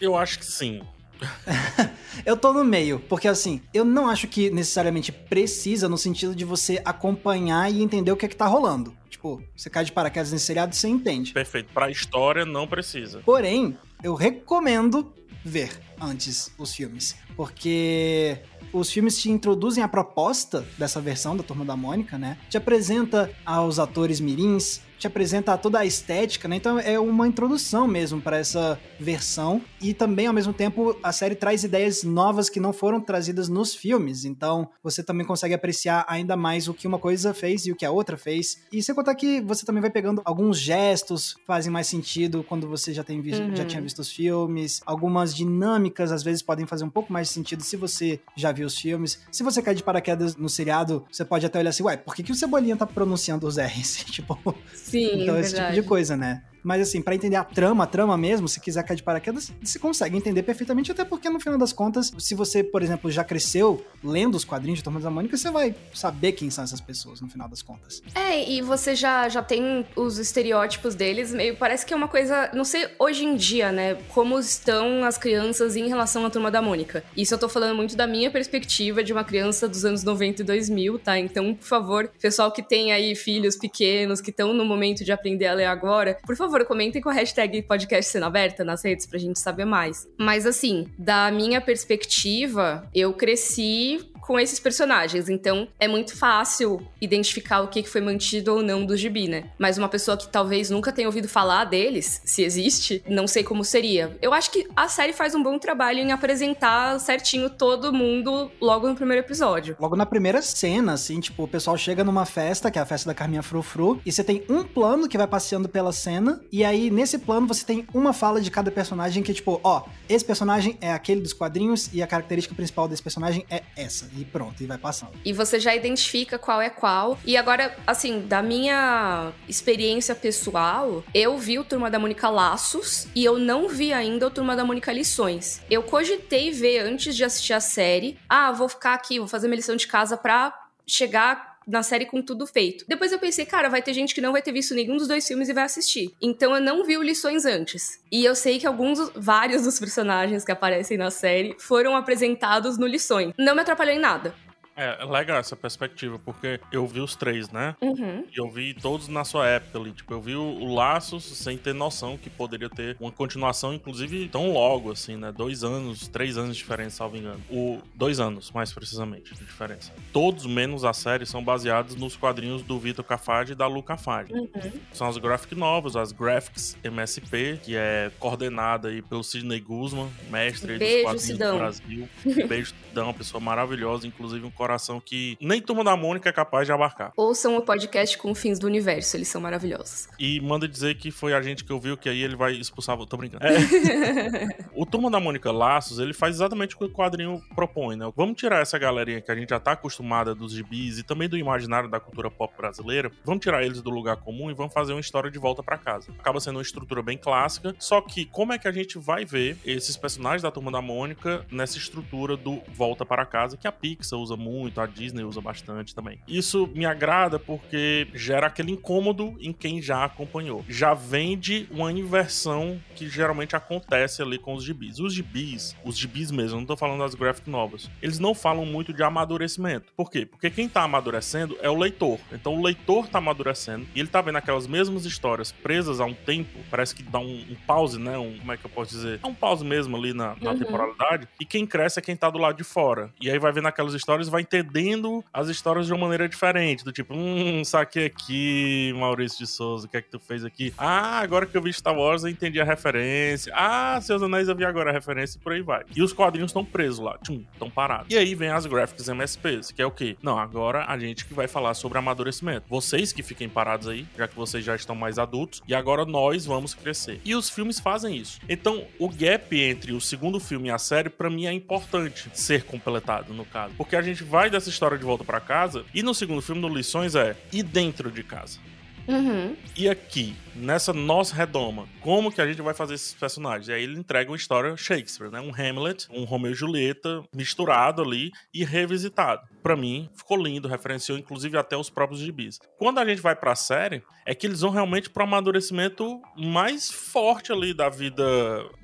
Eu acho que sim. eu tô no meio, porque assim, eu não acho que necessariamente precisa no sentido de você acompanhar e entender o que é que tá rolando. Tipo, você cai de paraquedas nesse seriado, você entende. Perfeito. Pra história, não precisa. Porém, eu recomendo ver antes os filmes. Porque os filmes te introduzem a proposta dessa versão da Turma da Mônica, né? Te apresenta aos atores mirins, te apresenta toda a estética, né? Então é uma introdução mesmo para essa versão e também ao mesmo tempo a série traz ideias novas que não foram trazidas nos filmes. Então você também consegue apreciar ainda mais o que uma coisa fez e o que a outra fez. E sem contar que você também vai pegando alguns gestos que fazem mais sentido quando você já tem visto, uhum. já tinha visto os filmes, algumas dinâmicas às vezes podem fazer um pouco mais de sentido se você já viu os filmes. Se você cai de paraquedas no seriado, você pode até olhar assim, ué, por que, que o Cebolinha tá pronunciando os R's? tipo, Sim, então, esse tipo de coisa, né? Mas assim, para entender a trama, a trama mesmo, se quiser cair de paraquedas, você consegue entender perfeitamente, até porque no final das contas, se você, por exemplo, já cresceu lendo os quadrinhos de Turma da Mônica, você vai saber quem são essas pessoas no final das contas. É, e você já, já tem os estereótipos deles, meio parece que é uma coisa, não sei hoje em dia, né, como estão as crianças em relação à Turma da Mônica. Isso eu tô falando muito da minha perspectiva de uma criança dos anos 90 e 2000, tá? Então, por favor, pessoal que tem aí filhos pequenos, que estão no momento de aprender a ler agora, por favor, favor, comentem com a hashtag podcast sendo aberta nas redes pra gente saber mais. Mas assim, da minha perspectiva, eu cresci com esses personagens. Então, é muito fácil identificar o que foi mantido ou não do gibi, né? Mas uma pessoa que talvez nunca tenha ouvido falar deles, se existe, não sei como seria. Eu acho que a série faz um bom trabalho em apresentar certinho todo mundo logo no primeiro episódio. Logo na primeira cena, assim, tipo, o pessoal chega numa festa, que é a festa da Carminha Frufru, e você tem um plano que vai passeando pela cena, e aí nesse plano você tem uma fala de cada personagem que, tipo, ó, esse personagem é aquele dos quadrinhos e a característica principal desse personagem é essa e pronto, e vai passando. E você já identifica qual é qual. E agora, assim, da minha experiência pessoal, eu vi o Turma da Mônica Laços e eu não vi ainda o Turma da Mônica Lições. Eu cogitei ver antes de assistir a série. Ah, vou ficar aqui, vou fazer minha lição de casa pra chegar na série com tudo feito. Depois eu pensei, cara, vai ter gente que não vai ter visto nenhum dos dois filmes e vai assistir. Então eu não vi o Lições antes. E eu sei que alguns, vários dos personagens que aparecem na série foram apresentados no Lições. Não me atrapalhou em nada. É, é, legal essa perspectiva, porque eu vi os três, né? Uhum. E eu vi todos na sua época ali. Tipo, eu vi o, o Laços sem ter noção que poderia ter uma continuação, inclusive tão logo, assim, né? Dois anos, três anos de diferença, salvo engano. O, dois anos, mais precisamente, de diferença. Todos, menos a série, são baseados nos quadrinhos do Vitor Cafage e da Lu Cafage. Uhum. São as graphic novels, as Graphics MSP, que é coordenada aí pelo Sidney Guzman, mestre Beijo, dos quadrinhos Sidão. do Brasil. Beijo, Sidão, uma pessoa maravilhosa, inclusive um coração que nem Turma da Mônica é capaz de abarcar. Ouçam o podcast com fins do universo, eles são maravilhosos. E manda dizer que foi a gente que ouviu, que aí ele vai expulsar. Tô brincando. É. o Turma da Mônica Laços, ele faz exatamente o que o quadrinho propõe, né? Vamos tirar essa galerinha que a gente já tá acostumada dos gibis e também do imaginário da cultura pop brasileira, vamos tirar eles do lugar comum e vamos fazer uma história de volta para casa. Acaba sendo uma estrutura bem clássica, só que como é que a gente vai ver esses personagens da Turma da Mônica nessa estrutura do volta para casa que a Pixar usa muito muito, a Disney usa bastante também. Isso me agrada porque gera aquele incômodo em quem já acompanhou. Já vende uma inversão que geralmente acontece ali com os gibis. Os gibis, os gibis mesmo, não tô falando das graphic novels, eles não falam muito de amadurecimento. Por quê? Porque quem tá amadurecendo é o leitor. Então o leitor tá amadurecendo e ele tá vendo aquelas mesmas histórias presas há um tempo, parece que dá um, um pause, né? Um, como é que eu posso dizer? É um pause mesmo ali na, na uhum. temporalidade. E quem cresce é quem tá do lado de fora. E aí vai vendo aquelas histórias e vai entendendo as histórias de uma maneira diferente. Do tipo, hum, saquei aqui, Maurício de Souza, o que é que tu fez aqui? Ah, agora que eu vi Star Wars eu entendi a referência. Ah, Seus Anéis eu vi agora a referência e por aí vai. E os quadrinhos estão presos lá, tchum, estão parados. E aí vem as graphics MSPs, que é o quê? Não, agora a gente que vai falar sobre amadurecimento. Vocês que fiquem parados aí, já que vocês já estão mais adultos, e agora nós vamos crescer. E os filmes fazem isso. Então, o gap entre o segundo filme e a série, para mim, é importante ser completado, no caso. Porque a gente vai dessa história de volta para casa, e no segundo filme, no Lições, é e dentro de casa. Uhum. E aqui, nessa nossa redoma, como que a gente vai fazer esses personagens? E aí ele entrega uma história Shakespeare, né? Um Hamlet, um Romeu e Julieta misturado ali e revisitado. Para mim, ficou lindo, referenciou inclusive até os próprios gibis. Quando a gente vai pra série, é que eles vão realmente pro amadurecimento mais forte ali da vida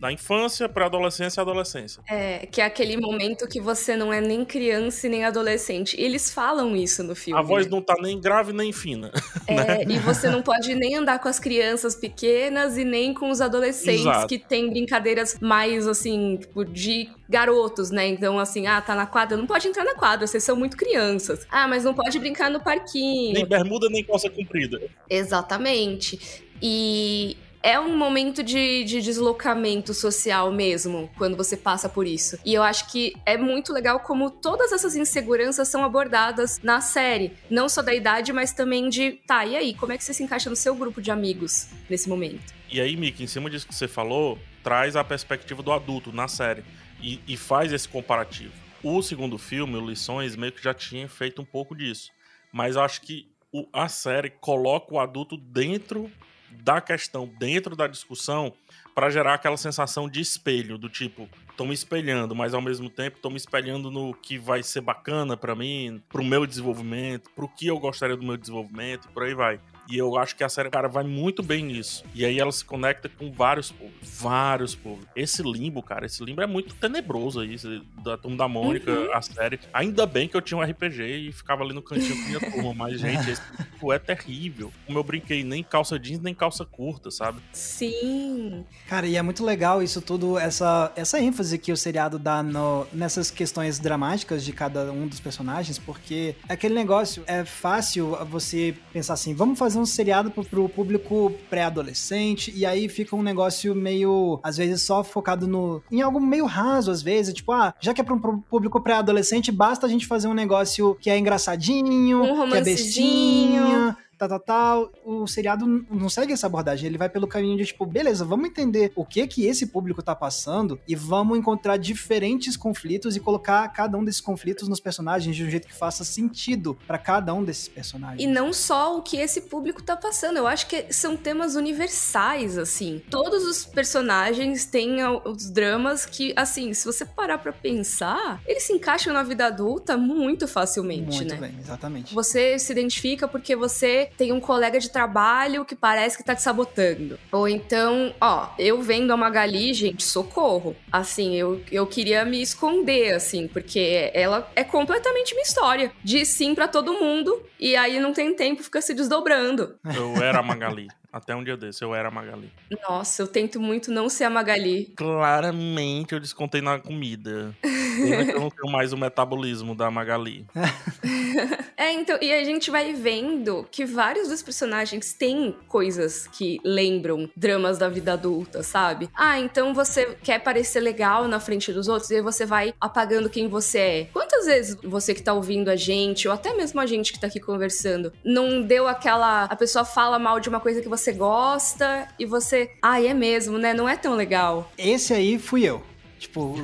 da infância pra adolescência e adolescência. É, que é aquele momento que você não é nem criança e nem adolescente. E eles falam isso no filme. A voz não tá nem grave nem fina. É, né? e você não pode nem andar com as crianças pequenas e nem com os adolescentes Exato. que têm brincadeiras mais assim, tipo, de garotos, né? Então, assim, ah, tá na quadra, não pode entrar na quadra, vocês são muito crianças. Ah, mas não pode brincar no parquinho. Nem bermuda, nem calça comprida. Exatamente. E é um momento de, de, deslocamento social mesmo, quando você passa por isso. E eu acho que é muito legal como todas essas inseguranças são abordadas na série. Não só da idade, mas também de, tá, e aí, como é que você se encaixa no seu grupo de amigos nesse momento? E aí, Miki, em cima disso que você falou, traz a perspectiva do adulto na série e, e faz esse comparativo. O segundo filme, o Lições, meio que já tinha feito um pouco disso. Mas acho que o, a série coloca o adulto dentro da questão dentro da discussão para gerar aquela sensação de espelho, do tipo, tô me espelhando, mas ao mesmo tempo tô me espelhando no que vai ser bacana para mim, pro meu desenvolvimento, pro que eu gostaria do meu desenvolvimento, por aí vai. E eu acho que a série, cara, vai muito bem nisso. E aí ela se conecta com vários públicos. Vários públicos. Esse limbo, cara, esse limbo é muito tenebroso aí. Da turma da Mônica, uhum. a série. Ainda bem que eu tinha um RPG e ficava ali no cantinho com minha turma. Mas, gente, esse tipo é terrível. Como eu brinquei, nem calça jeans, nem calça curta, sabe? Sim. Cara, e é muito legal isso tudo, essa, essa ênfase que o seriado dá no, nessas questões dramáticas de cada um dos personagens, porque aquele negócio é fácil você pensar assim, vamos fazer fazer um seriado pro, pro público pré-adolescente, e aí fica um negócio meio, às vezes, só focado no. em algo meio raso, às vezes, tipo, ah, já que é pro, pro público pré-adolescente, basta a gente fazer um negócio que é engraçadinho, um que é bestinho tal, tal, tal. O seriado não segue essa abordagem. Ele vai pelo caminho de, tipo, beleza, vamos entender o que que esse público tá passando e vamos encontrar diferentes conflitos e colocar cada um desses conflitos nos personagens de um jeito que faça sentido para cada um desses personagens. E não só o que esse público tá passando. Eu acho que são temas universais, assim. Todos os personagens têm os dramas que, assim, se você parar pra pensar, eles se encaixam na vida adulta muito facilmente, muito né? Muito bem, exatamente. Você se identifica porque você tem um colega de trabalho que parece que tá te sabotando. Ou então, ó, eu vendo a Magali, gente, socorro. Assim, eu, eu queria me esconder, assim, porque ela é completamente minha história. Diz sim para todo mundo e aí não tem tempo, fica se desdobrando. Eu era a Magali. Até um dia desse, eu era a Magali. Nossa, eu tento muito não ser a Magali. Claramente eu descontei na comida. eu não tenho mais o metabolismo da Magali. é, então, e a gente vai vendo que vários dos personagens têm coisas que lembram dramas da vida adulta, sabe? Ah, então você quer parecer legal na frente dos outros e aí você vai apagando quem você é. Quantas vezes você que tá ouvindo a gente, ou até mesmo a gente que tá aqui conversando, não deu aquela. A pessoa fala mal de uma coisa que você você gosta e você. Ai, ah, é mesmo, né? Não é tão legal. Esse aí fui eu. Tipo,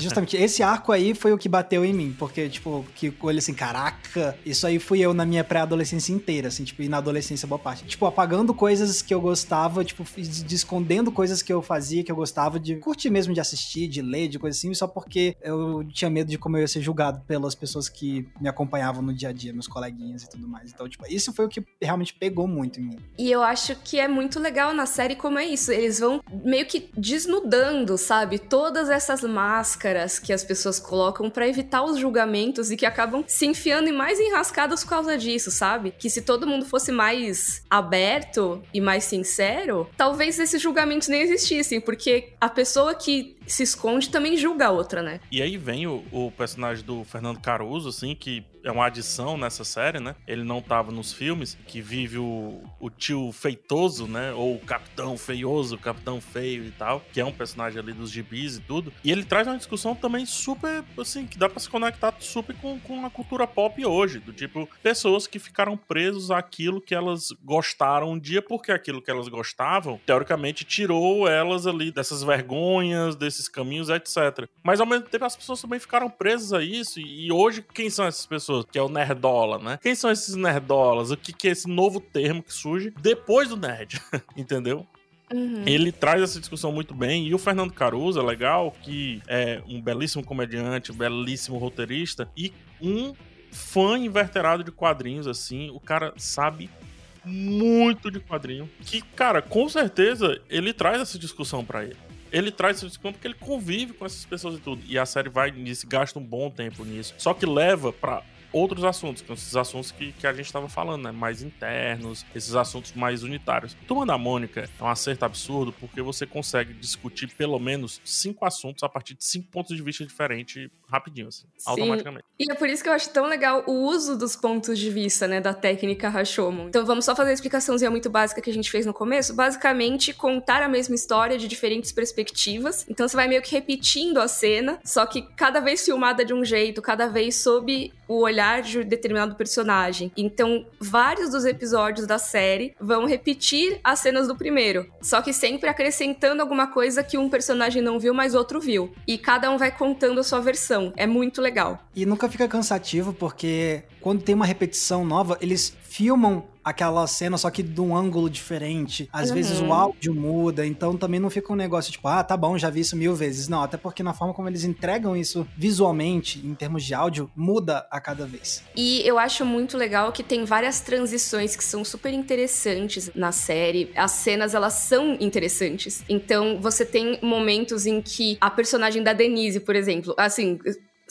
justamente esse arco aí foi o que bateu em mim, porque, tipo, que olha assim, caraca, isso aí fui eu na minha pré-adolescência inteira, assim, tipo, e na adolescência boa parte. Tipo, apagando coisas que eu gostava, tipo, de, escondendo coisas que eu fazia, que eu gostava de curtir mesmo, de assistir, de ler, de coisa assim, só porque eu tinha medo de como eu ia ser julgado pelas pessoas que me acompanhavam no dia a dia, meus coleguinhas e tudo mais. Então, tipo, isso foi o que realmente pegou muito em mim. E eu acho que é muito legal na série como é isso. Eles vão meio que desnudando, sabe? Todas essas máscaras que as pessoas colocam para evitar os julgamentos e que acabam se enfiando em mais enrascadas por causa disso, sabe? Que se todo mundo fosse mais aberto e mais sincero, talvez esses julgamentos nem existissem, porque a pessoa que se esconde também julga a outra, né? E aí vem o, o personagem do Fernando Caruso, assim, que é uma adição nessa série, né? Ele não tava nos filmes, que vive o, o tio feitoso, né? Ou o capitão feioso, o capitão feio e tal, que é um personagem ali dos gibis e tudo. E ele traz uma discussão também super, assim, que dá pra se conectar super com, com a cultura pop hoje, do tipo, pessoas que ficaram presos àquilo que elas gostaram um dia, porque aquilo que elas gostavam, teoricamente, tirou elas ali dessas vergonhas, desses caminhos, etc. Mas ao mesmo tempo as pessoas também ficaram presas a isso, e hoje, quem são essas pessoas? pessoas, que é o nerdola, né? Quem são esses nerdolas? O que, que é esse novo termo que surge depois do nerd? Entendeu? Uhum. Ele traz essa discussão muito bem. E o Fernando Caruso é legal, que é um belíssimo comediante, um belíssimo roteirista e um fã inverterado de quadrinhos, assim. O cara sabe muito de quadrinho. Que, cara, com certeza ele traz essa discussão para ele ele traz desconto porque ele convive com essas pessoas e tudo. E a série vai nisso, gasta um bom tempo nisso. Só que leva para outros assuntos, que são esses assuntos que, que a gente estava falando, né? Mais internos, esses assuntos mais unitários. Turma da Mônica é um acerto absurdo porque você consegue discutir pelo menos cinco assuntos a partir de cinco pontos de vista diferentes rapidinho, assim, Sim. automaticamente. E é por isso que eu acho tão legal o uso dos pontos de vista, né, da técnica Rashomon. Então vamos só fazer a explicaçãozinha muito básica que a gente fez no começo. Basicamente, contar a mesma história de diferentes perspectivas. Então você vai meio que repetindo a cena, só que cada vez filmada de um jeito, cada vez sob o olhar de determinado personagem. Então, vários dos episódios da série vão repetir as cenas do primeiro, só que sempre acrescentando alguma coisa que um personagem não viu, mas outro viu. E cada um vai contando a sua versão. É muito legal. E nunca fica cansativo, porque quando tem uma repetição nova, eles filmam aquela cena, só que de um ângulo diferente. Às uhum. vezes o áudio muda, então também não fica um negócio tipo, ah, tá bom, já vi isso mil vezes. Não, até porque na forma como eles entregam isso visualmente, em termos de áudio, muda a cada vez. E eu acho muito legal que tem várias transições que são super interessantes na série. As cenas, elas são interessantes. Então, você tem momentos em que a personagem da Denise, por exemplo, assim,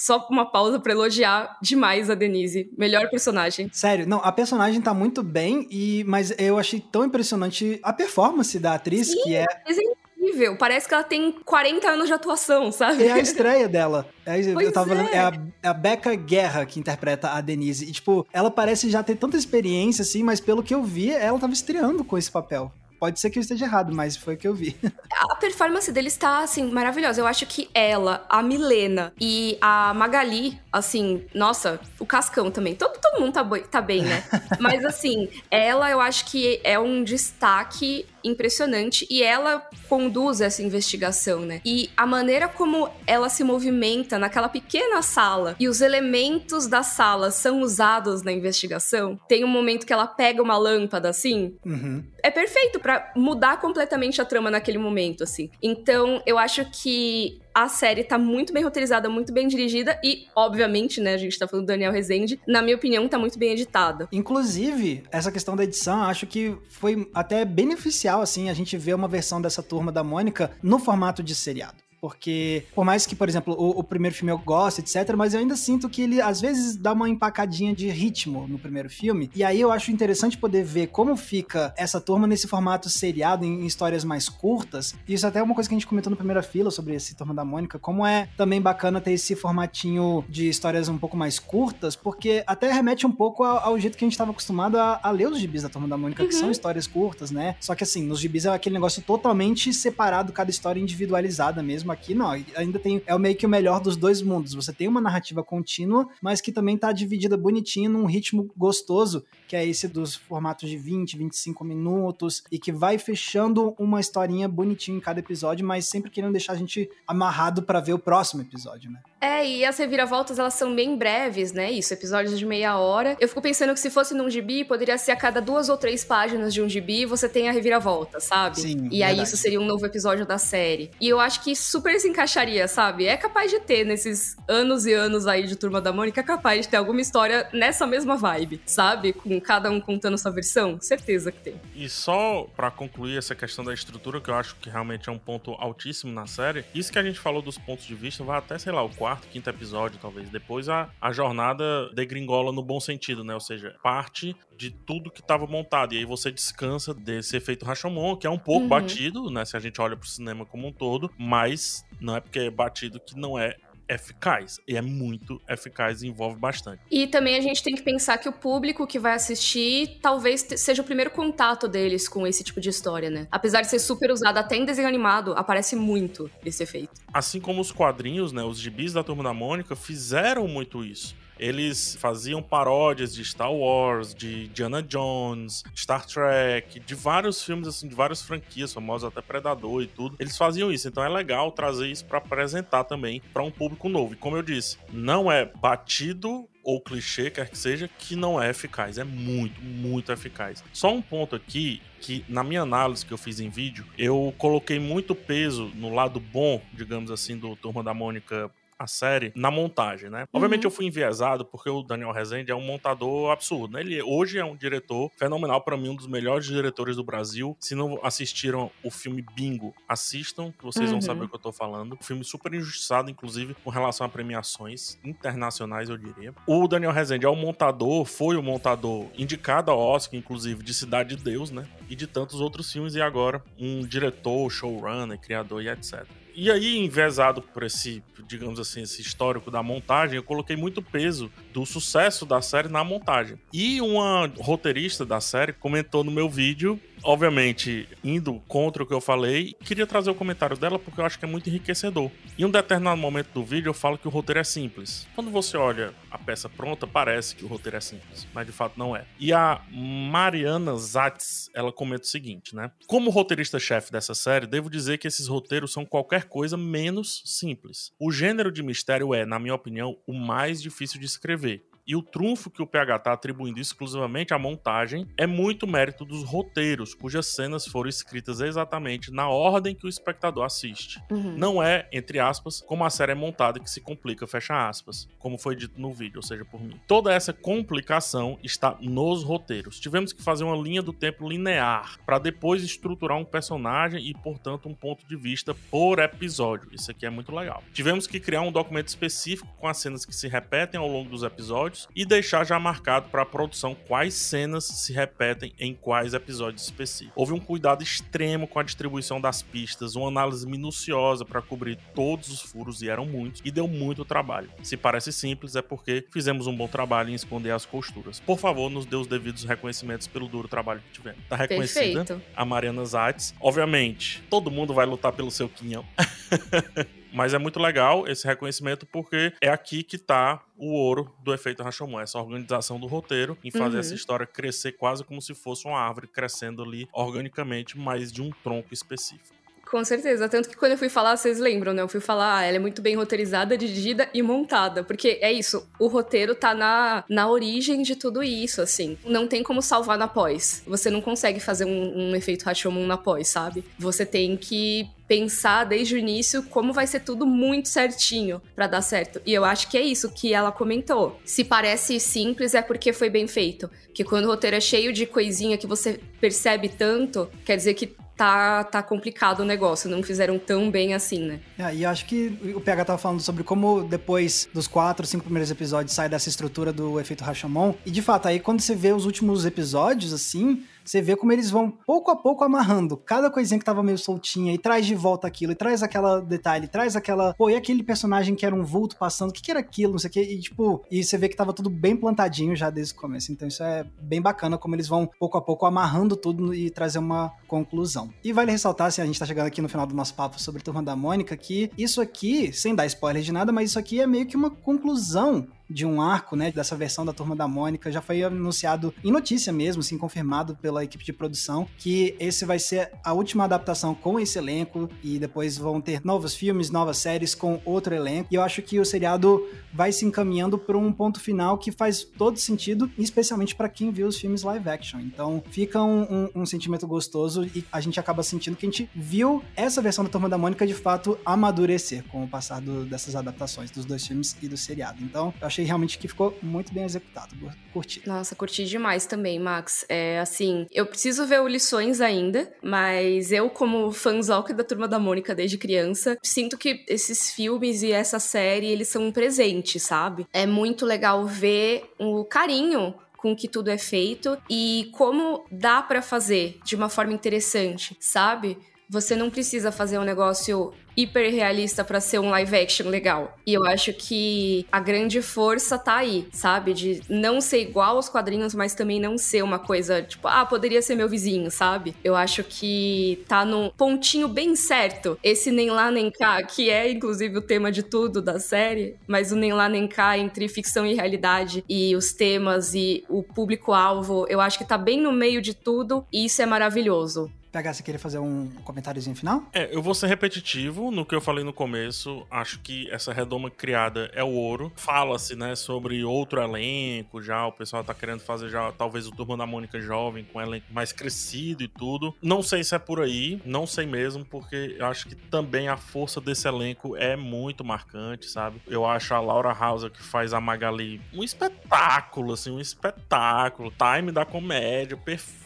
só uma pausa para elogiar demais a Denise. Melhor personagem. Sério, não, a personagem tá muito bem, e mas eu achei tão impressionante a performance da atriz, Sim, que é. é incrível. Parece que ela tem 40 anos de atuação, sabe? É a estreia dela. É, eu tava é. é a, é a Becca Guerra que interpreta a Denise. E, tipo, ela parece já ter tanta experiência, assim, mas pelo que eu vi, ela tava estreando com esse papel. Pode ser que eu esteja errado, mas foi o que eu vi. A performance dele está, assim, maravilhosa. Eu acho que ela, a Milena e a Magali, assim, nossa, o Cascão também. Todo, todo mundo tá, tá bem, né? mas, assim, ela eu acho que é um destaque impressionante e ela conduz essa investigação, né? E a maneira como ela se movimenta naquela pequena sala e os elementos da sala são usados na investigação. Tem um momento que ela pega uma lâmpada assim. Uhum. É perfeito para mudar completamente a trama naquele momento, assim. Então, eu acho que a série tá muito bem roteirizada, muito bem dirigida e, obviamente, né, a gente tá falando do Daniel Rezende, na minha opinião, tá muito bem editada. Inclusive, essa questão da edição, acho que foi até beneficial, assim, a gente ver uma versão dessa turma da Mônica no formato de seriado. Porque, por mais que, por exemplo, o, o, primeiro filme eu goste, etc., mas eu ainda sinto que ele, às vezes, dá uma empacadinha de ritmo no primeiro filme. E aí eu acho interessante poder ver como fica essa turma nesse formato seriado, em, em histórias mais curtas. Isso até é uma coisa que a gente comentou na primeira fila sobre esse Turma da Mônica, como é também bacana ter esse formatinho de histórias um pouco mais curtas, porque até remete um pouco ao, ao jeito que a gente estava acostumado a, a, ler os gibis da Turma da Mônica, uhum. que são uhum. histórias curtas, né? Só que assim, nos gibis é aquele negócio totalmente separado, cada história individualizada mesmo Aqui não, ainda tem. É meio que o melhor dos dois mundos. Você tem uma narrativa contínua, mas que também tá dividida bonitinho num ritmo gostoso, que é esse dos formatos de 20, 25 minutos, e que vai fechando uma historinha bonitinha em cada episódio, mas sempre querendo deixar a gente amarrado para ver o próximo episódio, né? É, e as reviravoltas, elas são bem breves, né? Isso, episódios de meia hora. Eu fico pensando que se fosse num gibi, poderia ser a cada duas ou três páginas de um gibi, você tem a reviravolta, sabe? Sim, E aí isso seria um novo episódio da série. E eu acho que super se encaixaria, sabe? É capaz de ter, nesses anos e anos aí de Turma da Mônica, é capaz de ter alguma história nessa mesma vibe, sabe? Com cada um contando sua versão. Certeza que tem. E só pra concluir essa questão da estrutura, que eu acho que realmente é um ponto altíssimo na série, isso que a gente falou dos pontos de vista vai até, sei lá, o quarto, quinto episódio, talvez. Depois a, a jornada degringola no bom sentido, né? Ou seja, parte de tudo que estava montado. E aí você descansa desse efeito Rashomon, que é um pouco Uhum. batido, né? Se a gente olha pro cinema como um todo, mas não é porque é batido que não é eficaz. E é muito eficaz e envolve bastante. E também a gente tem que pensar que o público que vai assistir talvez seja o primeiro contato deles com esse tipo de história, né? Apesar de ser super usado até em desenho animado, aparece muito esse efeito. Assim como os quadrinhos, né? Os gibis da Turma da Mônica fizeram muito isso. Eles faziam paródias de Star Wars, de Diana Jones, Star Trek, de vários filmes, assim, de várias franquias famosas, até Predador e tudo. Eles faziam isso, então é legal trazer isso pra apresentar também pra um público novo. E como eu disse, não é batido ou clichê, quer que seja, que não é eficaz. É muito, muito eficaz. Só um ponto aqui que na minha análise que eu fiz em vídeo, eu coloquei muito peso no lado bom, digamos assim, do Turma da Mônica a série na montagem, né? Obviamente eu fui enviesado porque o Daniel Rezende é um montador absurdo, né? Ele hoje é um diretor fenomenal para mim, um dos melhores diretores do Brasil. Se não assistiram o filme Bingo, assistam, que vocês vão Uhum. saber o que eu tô falando. Um filme super injustiçado, inclusive, com relação a premiações internacionais, eu diria. O Daniel Rezende é o montador, foi o montador indicado ao Oscar, inclusive, de Cidade de Deus, né? E de tantos outros filmes, e agora um diretor, showrunner, criador e etc. E aí, envezado por esse, digamos assim, esse histórico da montagem, eu coloquei muito peso do sucesso da série na montagem. E uma roteirista da série comentou no meu vídeo, obviamente indo contra o que eu falei, queria trazer o comentário dela porque eu acho que é muito enriquecedor. Em um determinado momento do vídeo eu falo que o roteiro é simples. Quando você olha a peça pronta, parece que o roteiro é simples, mas de fato não é. E a Mariana Zatz, ela comenta o seguinte, né? Como roteirista-chefe dessa série, devo dizer que esses roteiros são qualquer coisa menos simples. O gênero de mistério é, na minha opinião, o mais difícil de escrever. heavy. E o trunfo que o PH está atribuindo exclusivamente à montagem é muito mérito dos roteiros, cujas cenas foram escritas exatamente na ordem que o espectador assiste. Uhum. Não é, entre aspas, como a série é montada que se complica, fecha aspas, como foi dito no vídeo, ou seja, por mim. Toda essa complicação está nos roteiros. Tivemos que fazer uma linha do tempo linear para depois estruturar um personagem e, portanto, um ponto de vista por episódio. Isso aqui é muito legal. Tivemos que criar um documento específico com as cenas que se repetem ao longo dos episódios e deixar já marcado para a produção quais cenas se repetem em quais episódios específicos. Houve um cuidado extremo com a distribuição das pistas, uma análise minuciosa para cobrir todos os furos, e eram muitos, e deu muito trabalho. Se parece simples, é porque fizemos um bom trabalho em esconder as costuras. Por favor, nos dê os devidos reconhecimentos pelo duro trabalho que tivemos. Tá reconhecida Perfeito. a Mariana Zatz. Obviamente, todo mundo vai lutar pelo seu quinhão. Mas é muito legal esse reconhecimento porque é aqui que tá o ouro do efeito Rashomon, essa organização do roteiro em fazer Uhum. essa história crescer quase como se fosse uma árvore crescendo ali organicamente, mas de um tronco específico. Com certeza. Tanto que quando eu fui falar, vocês lembram, né? Eu fui falar, ah, ela é muito bem roteirizada, dirigida e montada. Porque é isso, o roteiro tá na, na origem de tudo isso, assim. Não tem como salvar na pós. Você não consegue fazer um, um efeito Rashomon na pós, sabe? Você tem que pensar desde o início como vai ser tudo muito certinho pra dar certo. E eu acho que é isso que ela comentou. Se parece simples é porque foi bem feito. Que quando o roteiro é cheio de coisinha que você percebe tanto, quer dizer que tá, tá complicado o negócio, não fizeram tão bem assim, né? É, e acho que o PH tava falando sobre como depois dos quatro, cinco primeiros episódios sai dessa estrutura do efeito Rashomon. E de fato, aí quando você vê os últimos episódios, assim, você vê como eles vão pouco a pouco amarrando cada coisinha que tava meio soltinha e traz de volta aquilo, e traz aquela detalhe, traz aquela. Pô, e aquele personagem que era um vulto passando, o que, que era aquilo? Não sei o que. E tipo, e você vê que tava tudo bem plantadinho já desde o começo. Então isso é bem bacana como eles vão pouco a pouco amarrando tudo e trazer uma conclusão. E vale ressaltar, assim, a gente tá chegando aqui no final do nosso papo sobre Turma da Mônica, que isso aqui, sem dar spoiler de nada, mas isso aqui é meio que uma conclusão de um arco, né, dessa versão da Turma da Mônica, já foi anunciado em notícia mesmo, assim, confirmado pela equipe de produção, que esse vai ser a última adaptação com esse elenco e depois vão ter novos filmes, novas séries com outro elenco. E eu acho que o seriado vai se encaminhando para um ponto final que faz todo sentido, especialmente para quem viu os filmes live action. Então fica um, um, um, sentimento gostoso e a gente acaba sentindo que a gente viu essa versão da Turma da Mônica de fato amadurecer com o passar do, dessas adaptações dos dois filmes e do seriado. Então eu achei achei realmente que ficou muito bem executado. Curti. Nossa, curti demais também, Max. É assim, eu preciso ver o Lições ainda, mas eu, como fãzoca da Turma da Mônica desde criança, sinto que esses filmes e essa série, eles são um presente, sabe? É muito legal ver o carinho com que tudo é feito e como dá para fazer de uma forma interessante, sabe? Você não precisa fazer um negócio hiper realista para ser um live action legal. E eu acho que a grande força tá aí, sabe? De não ser igual aos quadrinhos, mas também não ser uma coisa tipo, ah, poderia ser meu vizinho, sabe? Eu acho que tá num pontinho bem certo. Esse nem lá nem cá, que é inclusive o tema de tudo da série, mas o nem lá nem cá entre ficção e realidade e os temas e o público-alvo, eu acho que tá bem no meio de tudo e isso é maravilhoso. PH, você queria fazer um comentáriozinho final? É, eu vou ser repetitivo no que eu falei no começo. Acho que essa redoma criada é o ouro. Fala-se, né, sobre outro elenco já. O pessoal tá querendo fazer já, talvez, o Turma da Mônica jovem, com um elenco mais crescido e tudo. Não sei se é por aí, não sei mesmo, porque eu acho que também a força desse elenco é muito marcante, sabe? Eu acho a Laura Hauser, que faz a Magali, um espetáculo, assim, um espetáculo. Time da comédia, perfeito.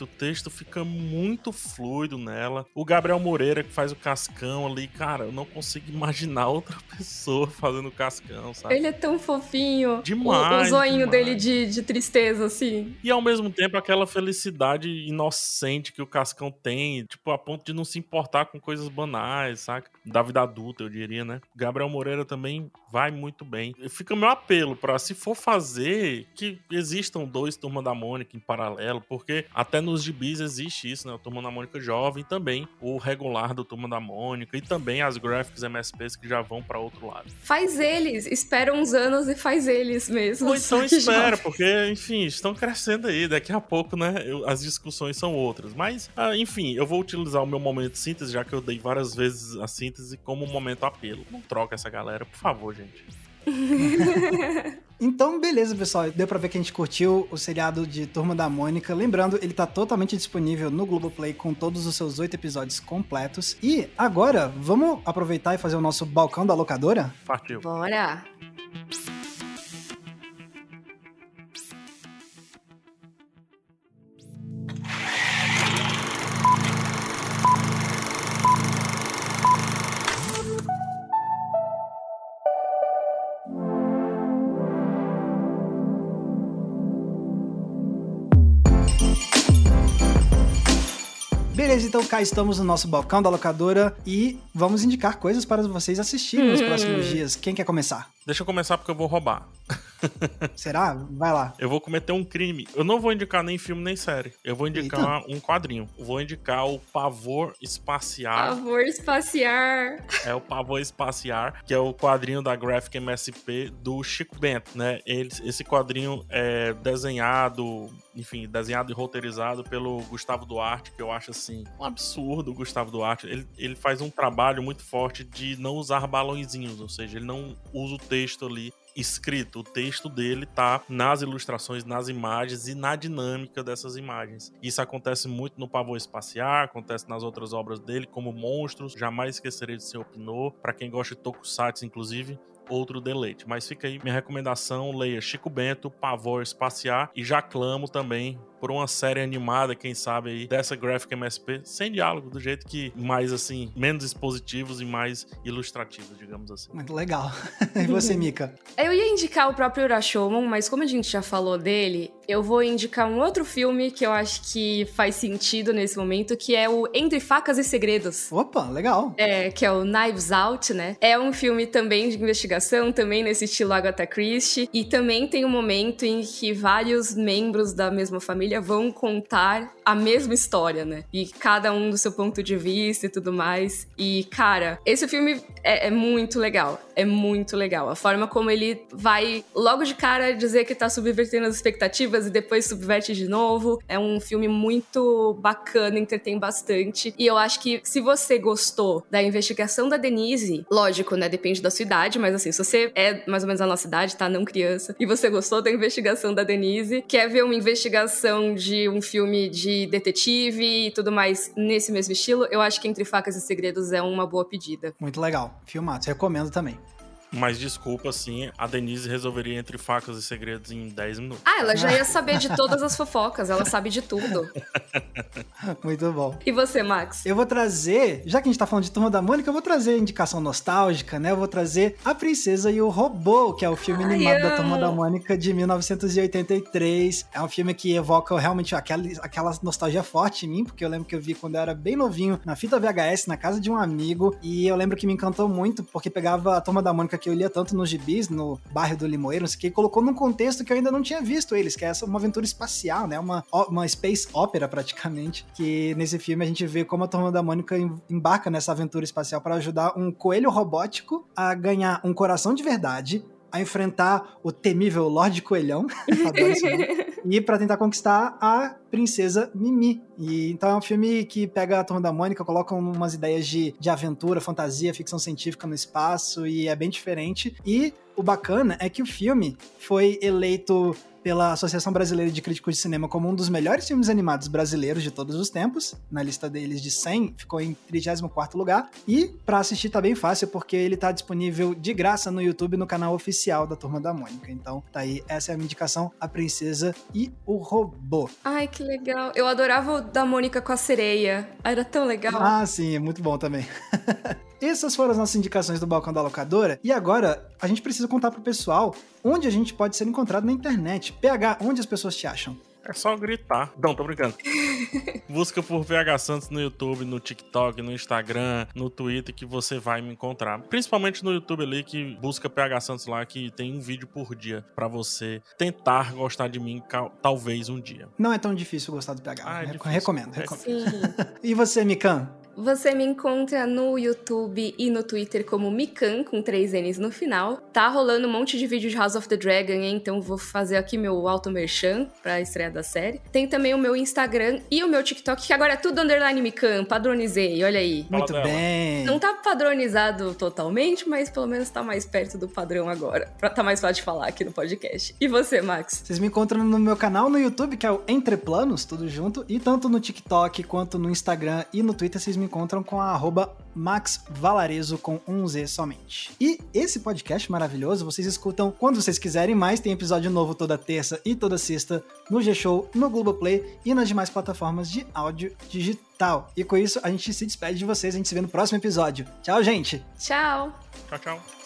O texto fica muito muito fluido nela. O Gabriel Moreira, que faz o Cascão ali, cara, eu não consigo imaginar outra pessoa fazendo o Cascão, sabe? Ele é tão fofinho. Demais. O, o zoinho demais. dele de, de tristeza, assim. E ao mesmo tempo aquela felicidade inocente que o Cascão tem, tipo, a ponto de não se importar com coisas banais, saca? Da vida adulta, eu diria, né? Gabriel Moreira também vai muito bem. Fica meu apelo para se for fazer, que existam dois Turma da Mônica em paralelo, porque até nos gibis existe isso, né? O Turma da Mônica Jovem, também o regular do Turma da Mônica e também as graphics MSPs que já vão para outro lado. Faz eles, espera uns anos e faz eles mesmo. Ou então espera, porque, enfim, estão crescendo aí. Daqui a pouco, né, eu, as discussões são outras. Mas, ah, enfim, eu vou utilizar o meu momento de síntese, já que eu dei várias vezes a síntese, como um momento apelo. Não troca essa galera, por favor, gente. Então, beleza, pessoal. Deu pra ver que a gente curtiu o seriado de Turma da Mônica. Lembrando, ele tá totalmente disponível no Globoplay com todos os seus oito episódios completos. E agora, vamos aproveitar e fazer o nosso balcão da locadora? Partiu. Bora! Beleza, então cá estamos no nosso balcão da locadora e vamos indicar coisas para vocês assistirem nos próximos dias. Quem quer começar? Deixa eu começar porque eu vou roubar. Será? Vai lá. Eu vou cometer um crime. Eu não vou indicar nem filme nem série. Eu vou indicar Eita. um quadrinho. Vou indicar o Pavor Espaciar. Pavor Espaciar. É o Pavor Espaciar, que é o quadrinho da Graphic MSP do Chico Bento, né? Ele, esse quadrinho é desenhado, enfim, desenhado e roteirizado pelo Gustavo Duarte, que eu acho assim um absurdo o Gustavo Duarte. Ele, ele faz um trabalho muito forte de não usar balãozinhos, ou seja, ele não usa o texto ali escrito. O texto dele tá nas ilustrações, nas imagens e na dinâmica dessas imagens. Isso acontece muito no Pavor Espaciar, acontece nas outras obras dele, como Monstros, Jamais Esquecerei de Ser Opinô, para quem gosta de Tokusatsu, inclusive, outro deleite. Mas fica aí minha recomendação, leia Chico Bento, Pavor Espaciar e já clamo também por uma série animada, quem sabe aí, dessa Graphic MSP, sem diálogo, do jeito que mais assim, menos expositivos e mais ilustrativos, digamos assim. Muito legal. e você, Mika? Eu ia indicar o próprio Urashomon, mas como a gente já falou dele, eu vou indicar um outro filme que eu acho que faz sentido nesse momento, que é o Entre Facas e Segredos. Opa, legal. É, que é o Knives Out, né? É um filme também de investigação, também nesse estilo Agatha Christie, e também tem um momento em que vários membros da mesma família família vão contar a mesma história, né? E cada um do seu ponto de vista e tudo mais. E, cara, esse filme é, é muito legal. É muito legal. A forma como ele vai logo de cara dizer que tá subvertendo as expectativas e depois subverte de novo. É um filme muito bacana, entretém bastante. E eu acho que se você gostou da investigação da Denise, lógico, né? Depende da sua idade, mas assim, se você é mais ou menos a nossa idade, tá? Não criança, e você gostou da investigação da Denise, quer ver uma investigação de um filme de detetive e tudo mais nesse mesmo estilo, eu acho que Entre Facas e Segredos é uma boa pedida. Muito legal. Filmado. Recomendo também. Mas desculpa, assim, a Denise resolveria entre facas e segredos em 10 minutos. Ah, ela já ia saber de todas as fofocas, ela sabe de tudo. Muito bom. E você, Max? Eu vou trazer, já que a gente tá falando de Turma da Mônica, eu vou trazer indicação nostálgica, né? Eu vou trazer A Princesa e o Robô, que é o filme Ai, animado da Turma da Mônica de 1983. É um filme que evoca realmente aquela, aquela nostalgia forte em mim, porque eu lembro que eu vi quando eu era bem novinho na fita VHS, na casa de um amigo, e eu lembro que me encantou muito, porque pegava a Turma da Mônica que eu lia tanto nos gibis, no bairro do Limoeiro, não sei o que, colocou num contexto que eu ainda não tinha visto eles, que é essa uma aventura espacial, né? Uma, uma space opera, praticamente. Que nesse filme a gente vê como a Turma da Mônica embarca nessa aventura espacial para ajudar um coelho robótico a ganhar um coração de verdade, a enfrentar o temível Lorde Coelhão. Adoro esse nome e para tentar conquistar a princesa Mimi. E então é um filme que pega a Turma da Mônica, coloca umas ideias de, de aventura, fantasia, ficção científica no espaço e é bem diferente. E o bacana é que o filme foi eleito pela Associação Brasileira de Críticos de Cinema como um dos melhores filmes animados brasileiros de todos os tempos. Na lista deles de 100, ficou em 34º lugar. E para assistir tá bem fácil, porque ele tá disponível de graça no YouTube no canal oficial da Turma da Mônica. Então, tá aí, essa é a minha indicação, A Princesa e o Robô. Ai, que legal. Eu adorava o da Mônica com a sereia. Era tão legal. Ah, sim, é muito bom também. Essas foram as nossas indicações do balcão da locadora. E agora a gente precisa contar pro pessoal onde a gente pode ser encontrado na internet. PH, onde as pessoas te acham? É só gritar. Não, tô brincando. Busca por VH Santos no YouTube, no TikTok, no Instagram, no Twitter que você vai me encontrar. Principalmente no YouTube ali que busca PH Santos lá que tem um vídeo por dia para você tentar gostar de mim talvez um dia. Não é tão difícil gostar do PH. Ah, é recomendo, recomendo. É e você, Mikan? Você me encontra no YouTube e no Twitter como Mikan, com três N's no final. Tá rolando um monte de vídeo de House of the Dragon, então vou fazer aqui meu auto merchan pra estreia da série. Tem também o meu Instagram e o meu TikTok, que agora é tudo underline Mikan, padronizei, olha aí. Muito bem. Não tá padronizado totalmente, mas pelo menos tá mais perto do padrão agora. Pra tá mais fácil de falar aqui no podcast. E você, Max? Vocês me encontram no meu canal no YouTube, que é o Entre Planos, tudo junto, e tanto no TikTok quanto no Instagram e no Twitter vocês me encontram com a arroba Max Valarezo com um Z somente. E esse podcast maravilhoso vocês escutam quando vocês quiserem mais. Tem episódio novo toda terça e toda sexta no G-Show, no Globoplay e nas demais plataformas de áudio digital. E com isso a gente se despede de vocês. A gente se vê no próximo episódio. Tchau, gente. Tchau. Tchau, tchau.